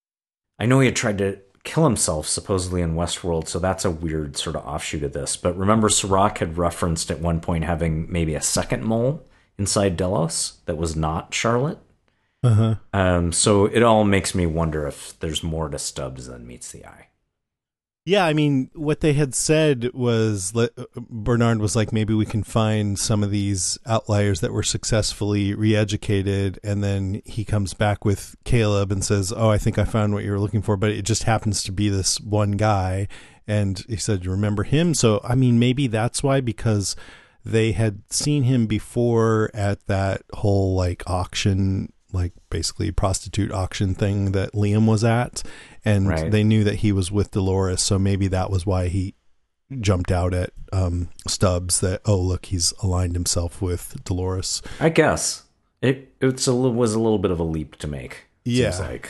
I know he had tried to kill himself supposedly in Westworld, so that's a weird sort of offshoot of this. But remember, Serac had referenced at one point having maybe a second mole inside Delos that was not Charlotte. Uh-huh. Um, so it all makes me wonder if there's more to Stubbs than meets the eye. Yeah, I mean, what they had said was uh, Bernard was like, maybe we can find some of these outliers that were successfully re-educated, and then he comes back with Caleb and says, "Oh, I think I found what you were looking for," but it just happens to be this one guy, and he said, "You remember him?" So, I mean, maybe that's why because they had seen him before at that whole like auction like basically prostitute auction thing that Liam was at, and Right. they knew that he was with Dolores, so maybe that was why he jumped out at um, Stubbs. That oh look, he's aligned himself with Dolores. I guess it it's a was a little bit of a leap to make. Yeah. seems like.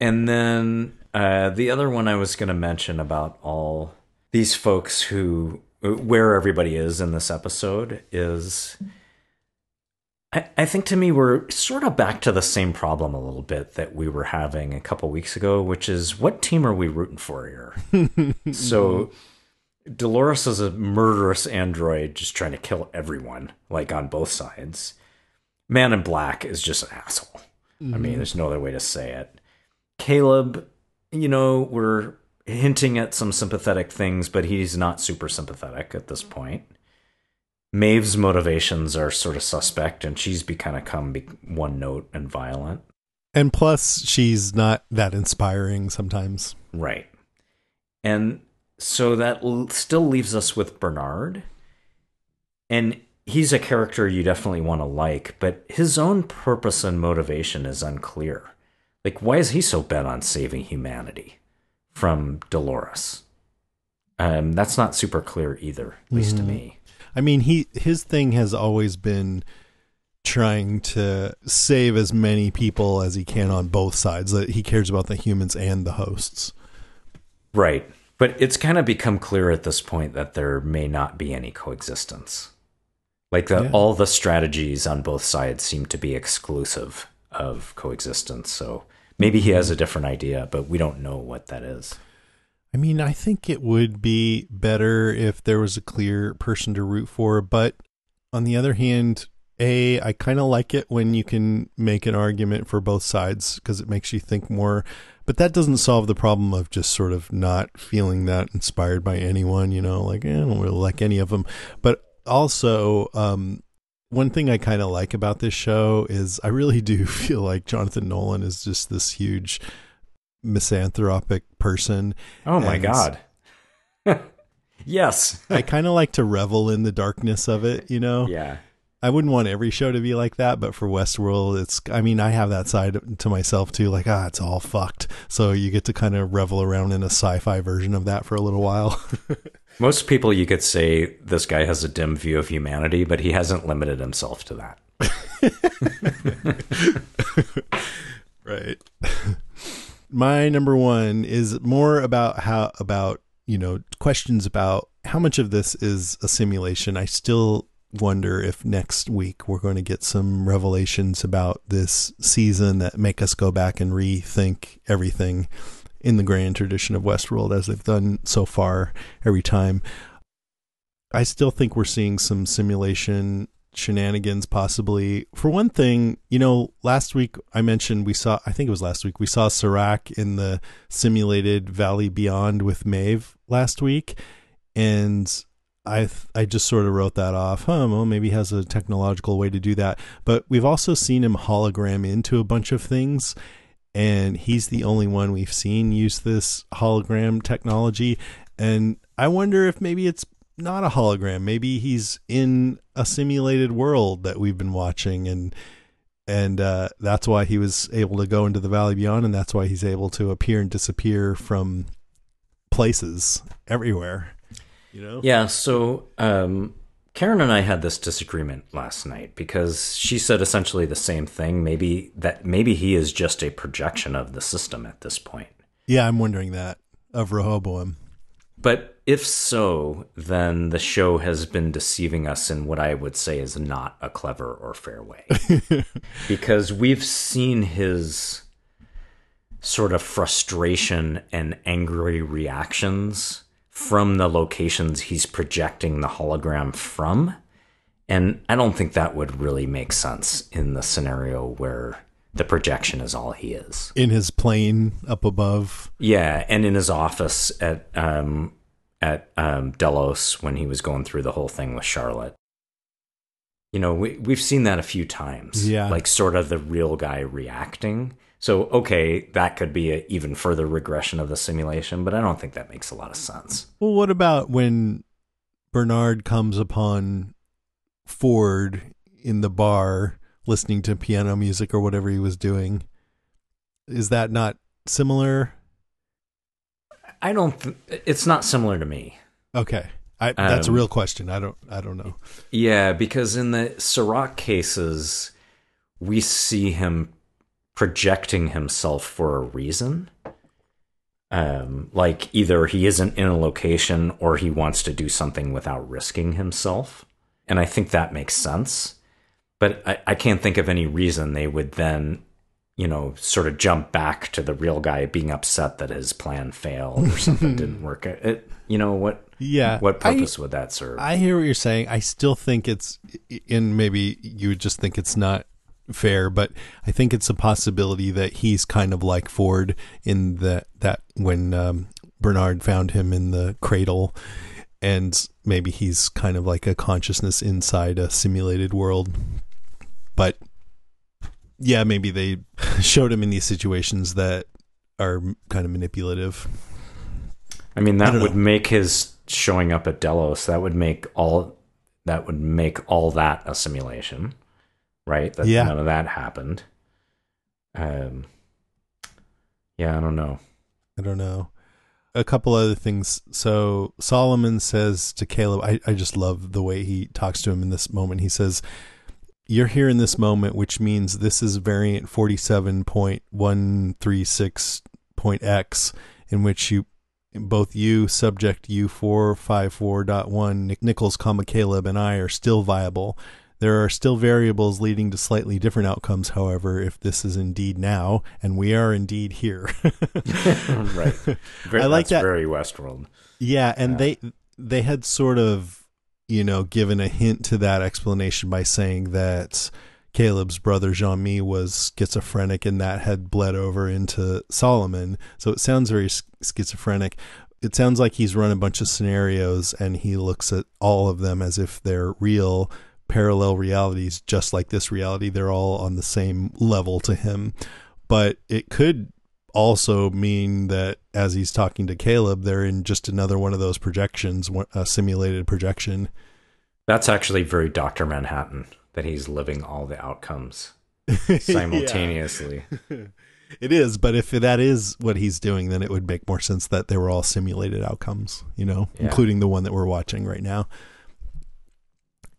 And then uh, the other one I was going to mention about all these folks who where everybody is in this episode is. I, I think to me we're sort of back to the same problem a little bit that we were having a couple weeks ago, which is what team are we rooting for here? [laughs] so Dolores is a murderous android just trying to kill everyone, like on both sides. Man in Black is just an asshole. I mean, mm-hmm. there's no other way to say it. Caleb, you know, we're hinting at some sympathetic things, but he's not super sympathetic at this point. Maeve's motivations are sort of suspect, and she's be kind of come be one note and violent. And plus, she's not that inspiring sometimes. Right. And so that l- still leaves us with Bernard. And he's a character you definitely want to like, but his own purpose and motivation is unclear. Like, why is he so bent on saving humanity from Dolores? Um, that's not super clear either, at least to me. I mean, he his thing has always been trying to save as many people as he can on both sides. That he cares about the humans and the hosts. Right. But it's kind of become clear at this point that there may not be any coexistence. Like the, Yeah. all the strategies on both sides seem to be exclusive of coexistence. So maybe he has a different idea, but we don't know what that is. I mean, I think it would be better if there was a clear person to root for, but on the other hand, a I kind of like it when you can make an argument for both sides because it makes you think more. but that doesn't solve the problem of just sort of not feeling that inspired by anyone, you know, like, eh, I don't really like any of them. But also, um, one thing I kind of like about this show is I really do [laughs] feel like Jonathan Nolan is just this huge misanthropic person. Oh my god. [laughs] yes. I kind of like to revel in the darkness of it, you know? Yeah. I wouldn't want every show to be like that, but for Westworld, it's, I mean, I have that side to myself too, like, ah, it's all fucked. So you get to kind of revel around in a sci fi version of that for a little while. [laughs] Most people you could say this guy has a dim view of humanity, but he hasn't limited himself to that. [laughs] right. My number one is more about how, about, you know, questions about how much of this is a simulation. I still wonder if next week we're going to get some revelations about this season that make us go back and rethink everything in the grand tradition of Westworld as they've done so far every time. I still think we're seeing some simulation shenanigans possibly. For one thing, you know, last week I mentioned we saw I think it was last week we saw Serac in the simulated Valley Beyond with Maeve last week and I I just sort of wrote that off. Huh, well maybe has a technological way to do that. But we've also seen him hologram into a bunch of things and he's the only one we've seen use this hologram technology and I wonder if maybe it's not a hologram. Maybe he's in a simulated world that we've been watching and and uh, that's why he was able to go into the valley beyond and that's why he's able to appear and disappear from places everywhere you know Yeah, so um, Karen and I had this disagreement last night because she said essentially the same thing. Maybe that maybe he is just a projection of the system at this point. yeah i'm wondering that of rehoboam But if so, then the show has been deceiving us in what I would say is not a clever or fair way. [laughs] because we've seen his sort of frustration and angry reactions from the locations he's projecting the hologram from. And I don't think that would really make sense in the scenario where the projection is all he is. in his plane up above Yeah, and in his office at um at um Delos when he was going through the whole thing with Charlotte. You know, we we've seen that a few times. Yeah. Like sort of the real guy reacting. So okay, that could be an even further regression of the simulation, but I don't think that makes a lot of sense. well what about when bernard comes upon ford in the bar listening to piano music or whatever he was doing is that not similar I don't th- it's not similar to me. Okay. I, that's a Um, real question. I don't. I don't know. Yeah, because in the Serac cases, we see him projecting himself for a reason. Um, like either he isn't in a location or he wants to do something without risking himself. And I think that makes sense. But I, I can't think of any reason they would then, you know, sort of jump back to the real guy being upset that his plan failed or something [laughs] didn't work. It, you know, what, Yeah. what I- purpose would that serve? I hear what you're saying. I still think it's, and maybe you would just think it's not fair, but I think it's a possibility that he's kind of like Ford in the that when um, Bernard found him in the cradle, and maybe he's kind of like a consciousness inside a simulated world. But yeah, maybe they [laughs] showed him in these situations that are kind of manipulative. I mean, that don't would know. make his showing up at Delos. That would make all that would make all that a simulation, right? That Yeah. none of that happened. Um, yeah, I don't know. I don't know. A couple other things. So Solomon says to Caleb, I, I just love the way he talks to him in this moment. He says, You're here in this moment, which means this is variant 47.136.x, in which you both you, subject U454.1, Nick Nichols, comma Caleb, and I are still viable. There are still variables leading to slightly different outcomes, however, if this is indeed now, and we are indeed here. [laughs] right. Very, [laughs] I like that- Very Westworld. Yeah, and they they had sort of you know given a hint to that explanation by saying that Caleb's brother Jean Mi was schizophrenic, and that had bled over into Solomon. So it sounds very schizophrenic. It sounds like he's run a bunch of scenarios, and he looks at all of them as if they're real parallel realities, just like this reality. They're all on the same level to him. But it could also mean that as he's talking to Caleb, they're in just another one of those projections, a simulated projection. That's actually very Dr. Manhattan that he's living all the outcomes [laughs] simultaneously. [laughs] it is, but if that is what he's doing, then it would make more sense that they were all simulated outcomes, you know, yeah. including the one that we're watching right now.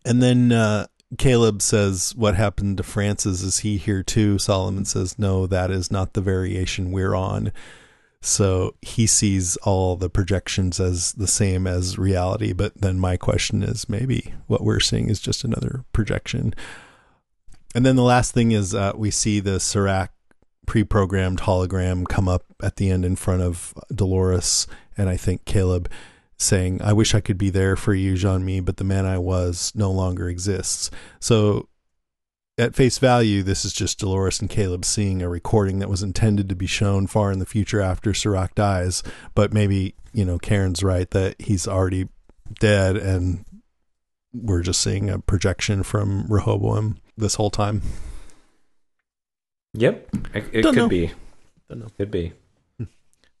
And then uh, Caleb says, What happened to Francis? Is he here too? Solomon says, No, that is not the variation we're on. So he sees all the projections as the same as reality. But then my question is maybe what we're seeing is just another projection. And then the last thing is uh, we see the Serac pre programmed hologram come up at the end in front of Dolores and I think Caleb saying, I wish I could be there for you, Jean Mi, but the man I was no longer exists. So at face value, this is just Dolores and Caleb seeing a recording that was intended to be shown far in the future after Serac dies. But maybe, you know, Karen's right that he's already dead and we're just seeing a projection from Rehoboam this whole time. Yep. It, it could know. be. Don't know. Could be.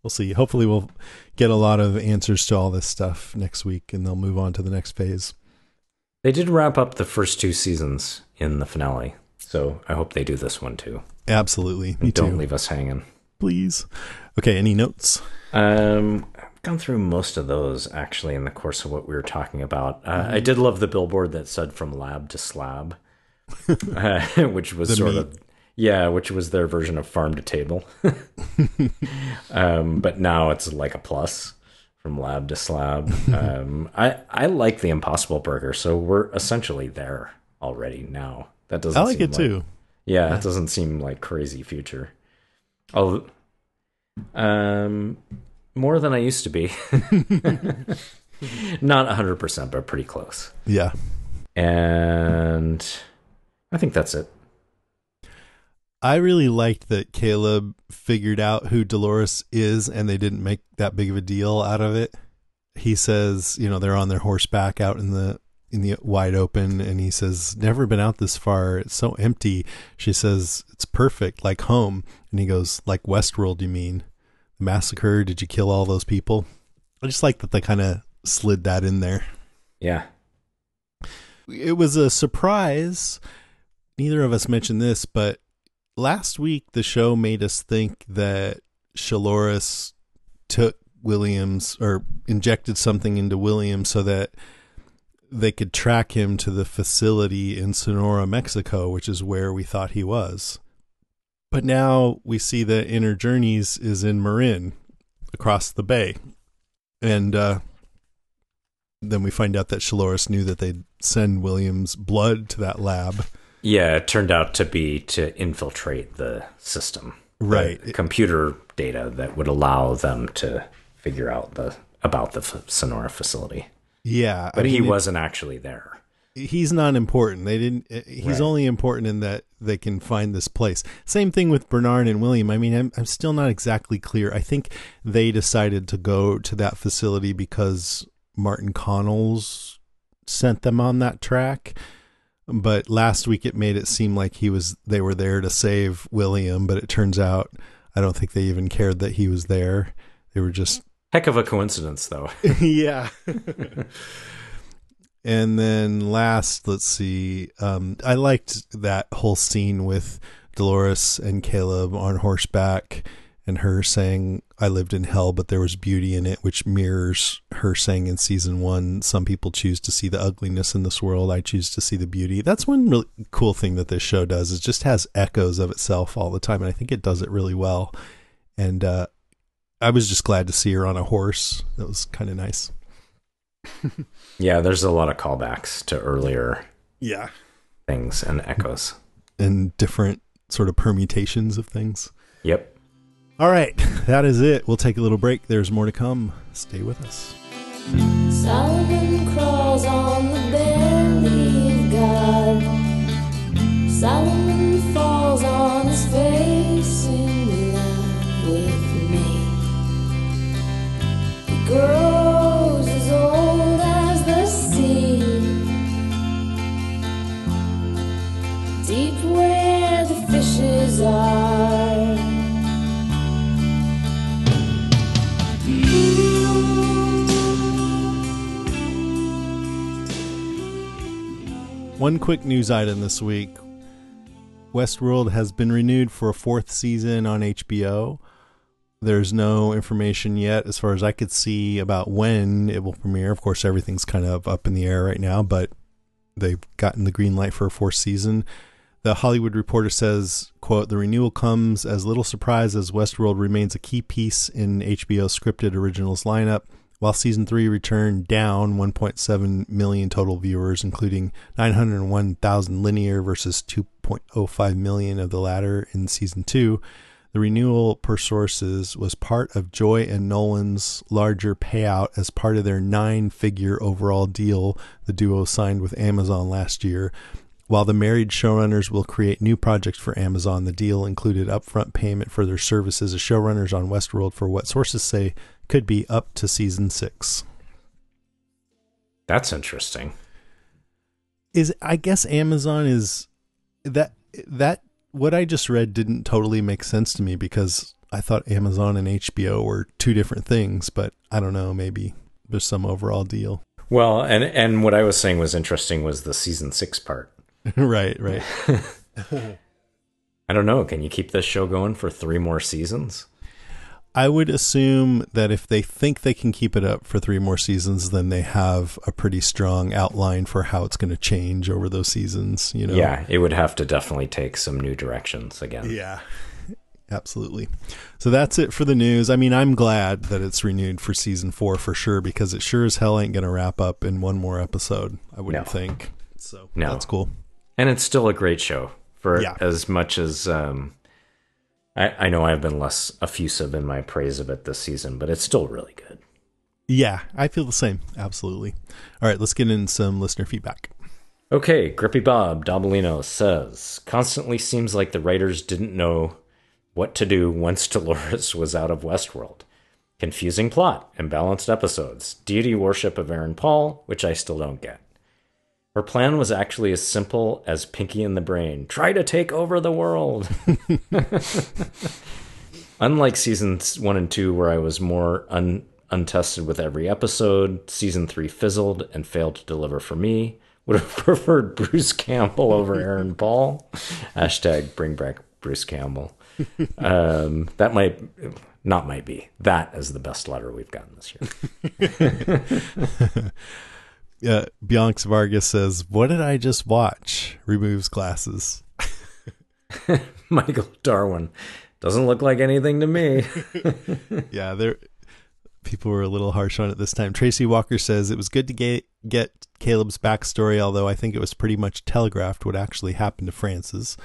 We'll see. Hopefully, we'll get a lot of answers to all this stuff next week and they'll move on to the next phase. They did wrap up the first two seasons in the finale. So I hope they do this one too. Absolutely. Me Don't too. leave us hanging. Please. Okay, any notes? Um I've gone through most of those actually in the course of what we were talking about. Uh, mm-hmm. I did love the billboard that said from lab to slab. [laughs] uh, which was the sort meat. of yeah, which was their version of farm to table. [laughs] um, but now it's like a plus from lab to slab. [laughs] Um, I I like the Impossible Burger, so we're essentially there already now. That doesn't. I like it like, too. Yeah, it doesn't seem like crazy future. Oh, um, more than I used to be. [laughs] Not hundred percent, but pretty close. Yeah, and I think that's it. I really liked that Caleb figured out who Dolores is and they didn't make that big of a deal out of it. He says, you know, they're on their horseback out in the in the wide open and he says, "Never been out this far. It's so empty." She says, "It's perfect, like home." And he goes, "Like Westworld, you mean? The massacre, did you kill all those people?" I just like that they kind of slid that in there. Yeah. It was a surprise. Neither of us mentioned this, but last week the show made us think that Shalores took Williams or injected something into Williams so that they could track him to the facility in Sonora, Mexico, which is where we thought he was. But now we see that Inner Journeys is in Marin, across the bay. And uh, then we find out that Shalores knew that they'd send Williams' blood to that lab. Yeah, it turned out to be to infiltrate the system. Right. The computer data that would allow them to figure out the about the Sonora facility. Yeah, but I mean, he wasn't actually there. He's not important. They didn't. Eh, he's right. only important in that they can find this place. Same thing with Bernard and William. I mean, I'm, I'm still not exactly clear. I think they decided to go to that facility because Martin Connells sent them on that track but last week it made it seem like he was they were there to save William, but it turns out I don't think they even cared that he was there. They were just heck of a coincidence though. [laughs] [laughs] yeah. and then last, let's see. Um, I liked that whole scene with Dolores and Caleb on horseback and her saying I lived in hell but there was beauty in it which mirrors her saying in season 1 some people choose to see the ugliness in this world I choose to see the beauty. That's one really cool thing that this show does it just has echoes of itself all the time and I think it does it really well. And uh, I was just glad to see her on a horse. That was kind of nice. [laughs] Yeah there's a lot of callbacks to earlier yeah. things and echoes. And different sort of permutations of things. Yep all right, [laughs] that is it. We'll take a little break. There's more to come. Stay with us. Solomon crawls on the belly of God. Solomon falls on his face in love with me. The girl One quick news item this week Westworld has been renewed for a fourth season on HBO. There's no information yet, as far as I could see, about when it will premiere. Of course, everything's kind of up in the air right now, but they've gotten the green light for a fourth season. The Hollywood Reporter says, quote, the renewal comes as little surprise as Westworld remains a key piece in HBO's scripted originals lineup. While season three returned down 1.7 million total viewers, including 901,000 linear versus 2.05 million of the latter in season two, the renewal, per sources, was part of Joy and Nolan's larger payout as part of their nine figure overall deal the duo signed with Amazon last year. While the married showrunners will create new projects for Amazon, the deal included upfront payment for their services as showrunners on Westworld for what sources say could be up to season six. That's interesting. Is I guess Amazon is that that what I just read didn't totally make sense to me because I thought Amazon and HBO were two different things, but I don't know, maybe there's some overall deal. Well, and and what I was saying was interesting was the season 6 part. [laughs] right, right. [laughs] I don't know, can you keep this show going for 3 more seasons? I would assume that if they think they can keep it up for three more seasons, then they have a pretty strong outline for how it's going to change over those seasons. You know, Yeah, it would have to definitely take some new directions again. yeah, absolutely. So that's it for the news. I mean, I'm glad that it's renewed for season four for sure because it sure as hell ain't going to wrap up in one more episode. I wouldn't No. think. So No. that's cool. And it's still a great show for Yeah. as much as um, I, I know I've been less effusive in my praise of it this season, but it's still really good. Yeah, I feel the same. Absolutely. All right, let's get in some listener feedback. Okay, Grippy Bob Dobalino says constantly seems like the writers didn't know what to do once [laughs] Dolores was out of Westworld. Confusing plot, imbalanced episodes, deity worship of Aaron Paul, which I still don't get. Her plan was actually as simple as Pinky and the Brain try to take over the world. [laughs] Unlike seasons one and two, where I was more un- untested with every episode, season three fizzled and failed to deliver for me. Would have [laughs] preferred Bruce Campbell over Aaron Paul. Hashtag bring back Bruce Campbell. Um, that might, not might be. That is the best letter we've gotten this year. [laughs] Uh, Bianx Vargas says, What did I just watch? Removes glasses. [laughs] Michael Darwin doesn't look like anything to me. [laughs] yeah, there people were a little harsh on it this time. Tracy Walker says it was good to get get Caleb's backstory, although I think it was pretty much telegraphed what actually happened to Francis.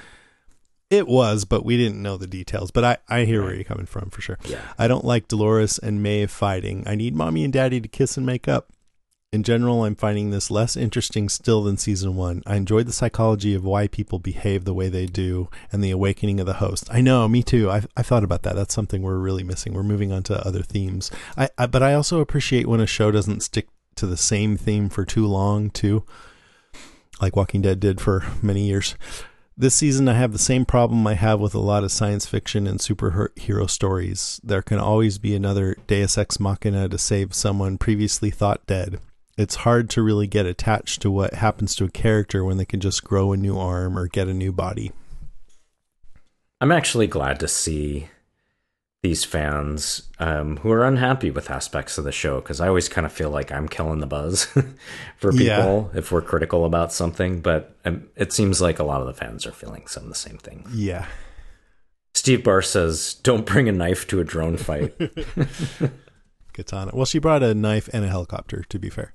It was, but we didn't know the details. But I, I hear where you're coming from for sure. Yeah. I don't like Dolores and Maeve fighting. I need mommy and daddy to kiss and make up. In general, I'm finding this less interesting still than season one. I enjoyed the psychology of why people behave the way they do and the awakening of the host. I know, me too. I've, I've thought about that. That's something we're really missing. We're moving on to other themes. I, I but I also appreciate when a show doesn't stick to the same theme for too long, too, like Walking Dead did for many years. This season, I have the same problem I have with a lot of science fiction and superhero stories. There can always be another Deus Ex Machina to save someone previously thought dead. It's hard to really get attached to what happens to a character when they can just grow a new arm or get a new body. I'm actually glad to see these fans um, who are unhappy with aspects of the show because I always kind of feel like I'm killing the buzz [laughs] for people Yeah. if we're critical about something. But um, it seems like a lot of the fans are feeling some of the same things. Yeah. Steve Barr says, "Don't bring a knife to a drone fight." [laughs] Katana. Well, she brought a knife and a helicopter, to be fair.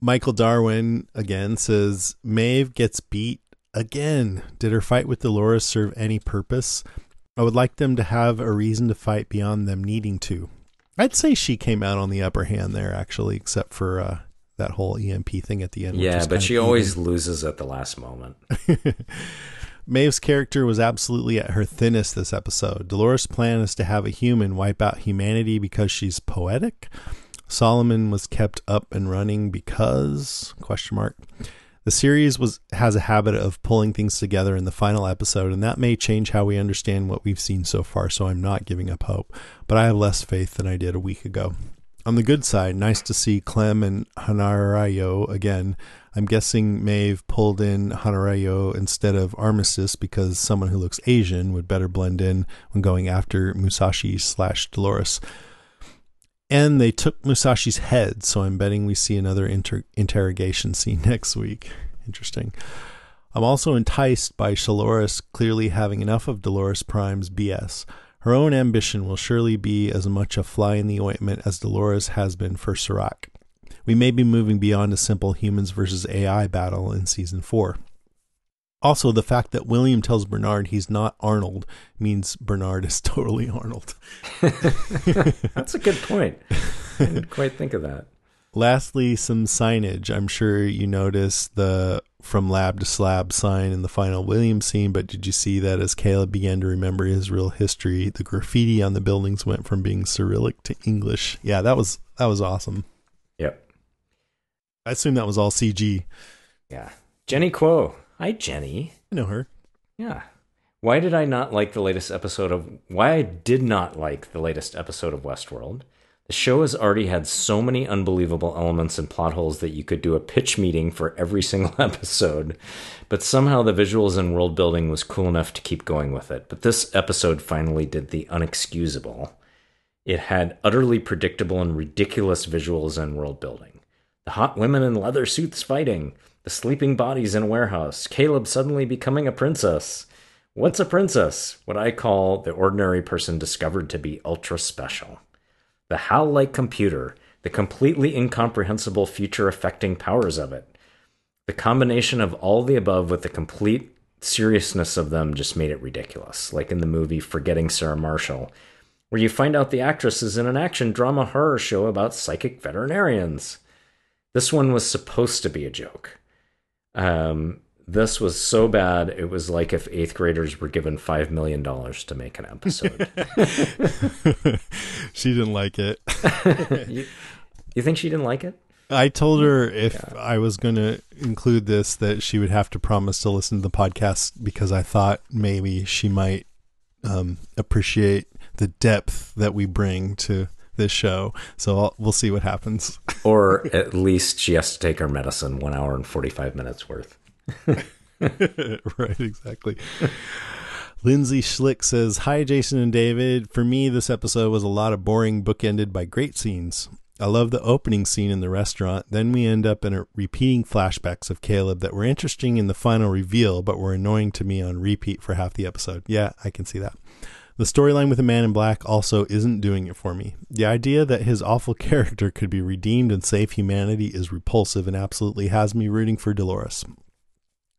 Michael Darwin again says Maeve gets beat again. Did her fight with Dolores serve any purpose? I would like them to have a reason to fight beyond them needing to. I'd say she came out on the upper hand there, actually, except for uh, that whole EMP thing at the end. which yeah, but she always loses at the last moment. [laughs] Maeve's character was absolutely at her thinnest this episode. Dolores' plan is to have a human wipe out humanity because she's poetic. Solomon was kept up and running because question mark. The series was has a habit of pulling things together in the final episode, and that may change how we understand what we've seen so far. So I'm not giving up hope, but I have less faith than I did a week ago. On the good side, nice to see Clem and Hanaryo again. I'm guessing Maeve pulled in Hanaryo instead of Armistice because someone who looks Asian would better blend in when going after Musashi slash Dolores. And they took Musashi's head, so I'm betting we see another inter- interrogation scene [laughs] next week. Interesting. I'm also enticed by Shalores clearly having enough of Dolores Prime's BS. Her own ambition will surely be as much a fly in the ointment as Dolores has been for Serac. We may be moving beyond a simple humans versus AI battle in season 4. Also, the fact that William tells Bernard he's not Arnold means Bernard is [laughs] totally Arnold. [laughs] That's a good point. I didn't quite think of that. Lastly, some signage. I'm sure you noticed the from lab to slab sign in the final Williams scene, but did you see that as Caleb began to remember his real history, the graffiti on the buildings went from being Cyrillic to English? Yeah, that was that was awesome. Yep. I assume that was all CG. Yeah. Jenny Quo. Hi, Jenny. I know her. Yeah. Why did I not like the latest episode of why I did not like the latest episode of Westworld? The show has already had so many unbelievable elements and plot holes that you could do a pitch meeting for every [laughs] single episode. But somehow the visuals and world building was cool enough to keep going with it. But this episode finally did the unexcusable. It had utterly predictable and ridiculous visuals and world building. The hot women in leather suits fighting, the sleeping bodies in a warehouse, Caleb suddenly becoming a princess. What's a princess? What I call the ordinary person discovered to be ultra special the HAL like computer, the completely incomprehensible future affecting powers of it. The combination of all the above with the complete seriousness of them just made it ridiculous, like in the movie Forgetting Sarah Marshall, where you find out the actress is in an action drama horror show about psychic veterinarians. This one was supposed to be a joke. Um, this was so bad it was like if eighth graders were given five million dollars to make an episode. [laughs] [laughs] She didn't like it. [laughs] You, you, think she didn't like it? I told her if yeah. i was going to include this that she would have to promise to listen to the podcast because i thought maybe she might um, appreciate the depth that we bring to this show. So I'll, we'll see what happens. Or at least she has to take her medicine one hour and 45 minutes worth [laughs] right, exactly. Lindsay Schlick says, Hi, Jason and David. For me, this episode was a lot of boring, bookended by great scenes. I love the opening scene in the restaurant. Then we end up in a repeating flashbacks of Caleb that were interesting in the final reveal, but were annoying to me on repeat for half the episode. Yeah, I can see that. The storyline with the man in black also isn't doing it for me. The idea that his awful [laughs] character could be redeemed and save humanity is repulsive and absolutely has me rooting for Dolores.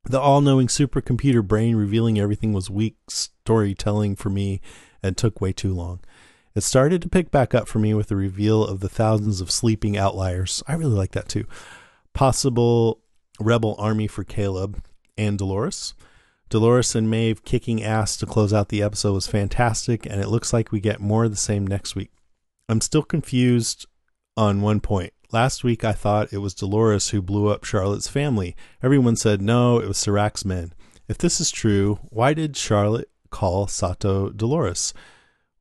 The all knowing supercomputer brain revealing everything was weak storytelling for me and took way too long. It started to pick back up for me with the reveal of the thousands of sleeping outliers. I really like that too. Possible rebel army for Caleb and Dolores. Dolores and Maeve kicking ass to close out the episode was fantastic, and it looks like we get more of the same next week. I'm still confused on one point. Last week I thought it was Dolores who blew up Charlotte's family. Everyone said no, it was Serac's men. If this is true, why did Charlotte call Sato Dolores?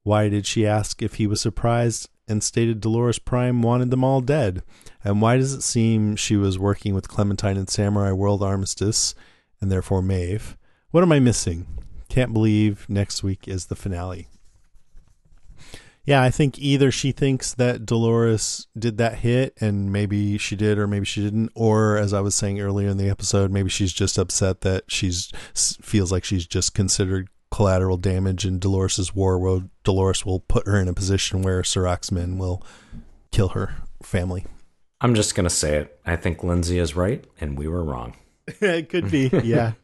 Why did she ask if he was surprised and stated Dolores Prime wanted them all dead? And why does it seem she was working with Clementine and Samurai World Armistice and therefore Maeve? What am I missing? Can't believe next week is the finale. Yeah, I think either she thinks that Dolores did that hit and maybe she did or maybe she didn't or as I was saying earlier in the episode, maybe she's just upset that she's feels like she's just considered collateral damage in Dolores's war where Dolores will put her in a position where Serac's men will kill her family. I'm just going to say it. I think Lindsay is right and we were wrong. [laughs] it could be. Yeah. [laughs]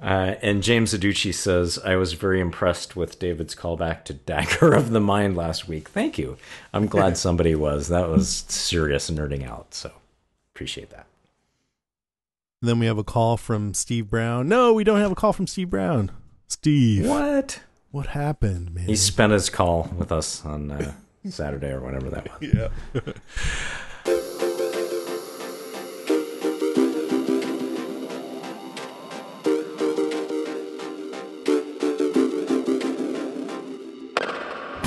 Uh, and James Aducci says, I was very impressed with David's callback to Dagger of the Mind last week. Thank you. I'm glad [laughs] somebody was. That was serious nerding out. So appreciate that. Then we have a call from Steve Brown. No, we don't have a call from Steve Brown. Steve. What? What happened, man? He spent his call with us on uh, Saturday or whatever that was. [laughs] yeah. [laughs]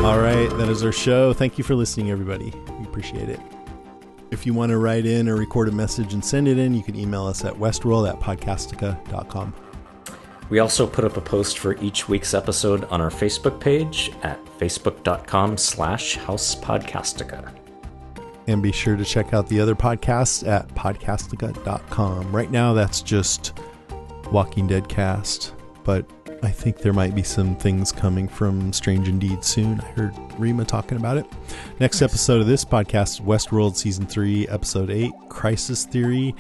All right, that is our show. Thank you for listening, everybody. We appreciate it. If you want to write in or record a message and send it in, you can email us at westworld at podcastica.com. We also put up a post for each week's episode on our Facebook page at facebook.com slash housepodcastica. And be sure to check out the other podcasts at podcastica.com. Right now, that's just Walking Dead cast, but I think there might be some things coming from Strange Indeed soon. I heard Rima talking about it. Next episode of this podcast, Westworld Season 3, Episode 8, Crisis Theory.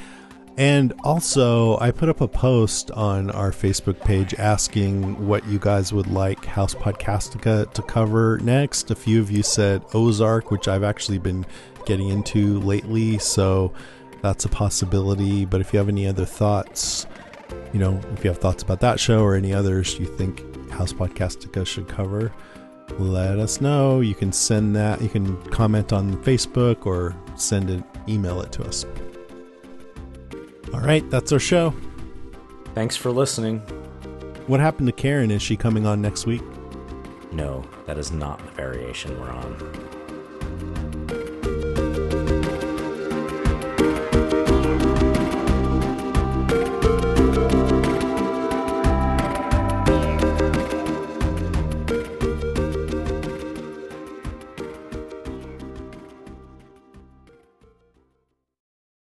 And also, I put up a post on our Facebook page asking what you guys would like House Podcastica to cover next. A few of you said Ozark, which I've actually been getting into lately, so that's a possibility. But if you have any other thoughts, you know, if you have thoughts about that show or any others you think House Podcastica should cover, let us know. You can send that, you can comment on Facebook or send it, email it to us. All right, that's our show. Thanks for listening. What happened to Karen? Is she coming on next week? No, that is not the variation we're on.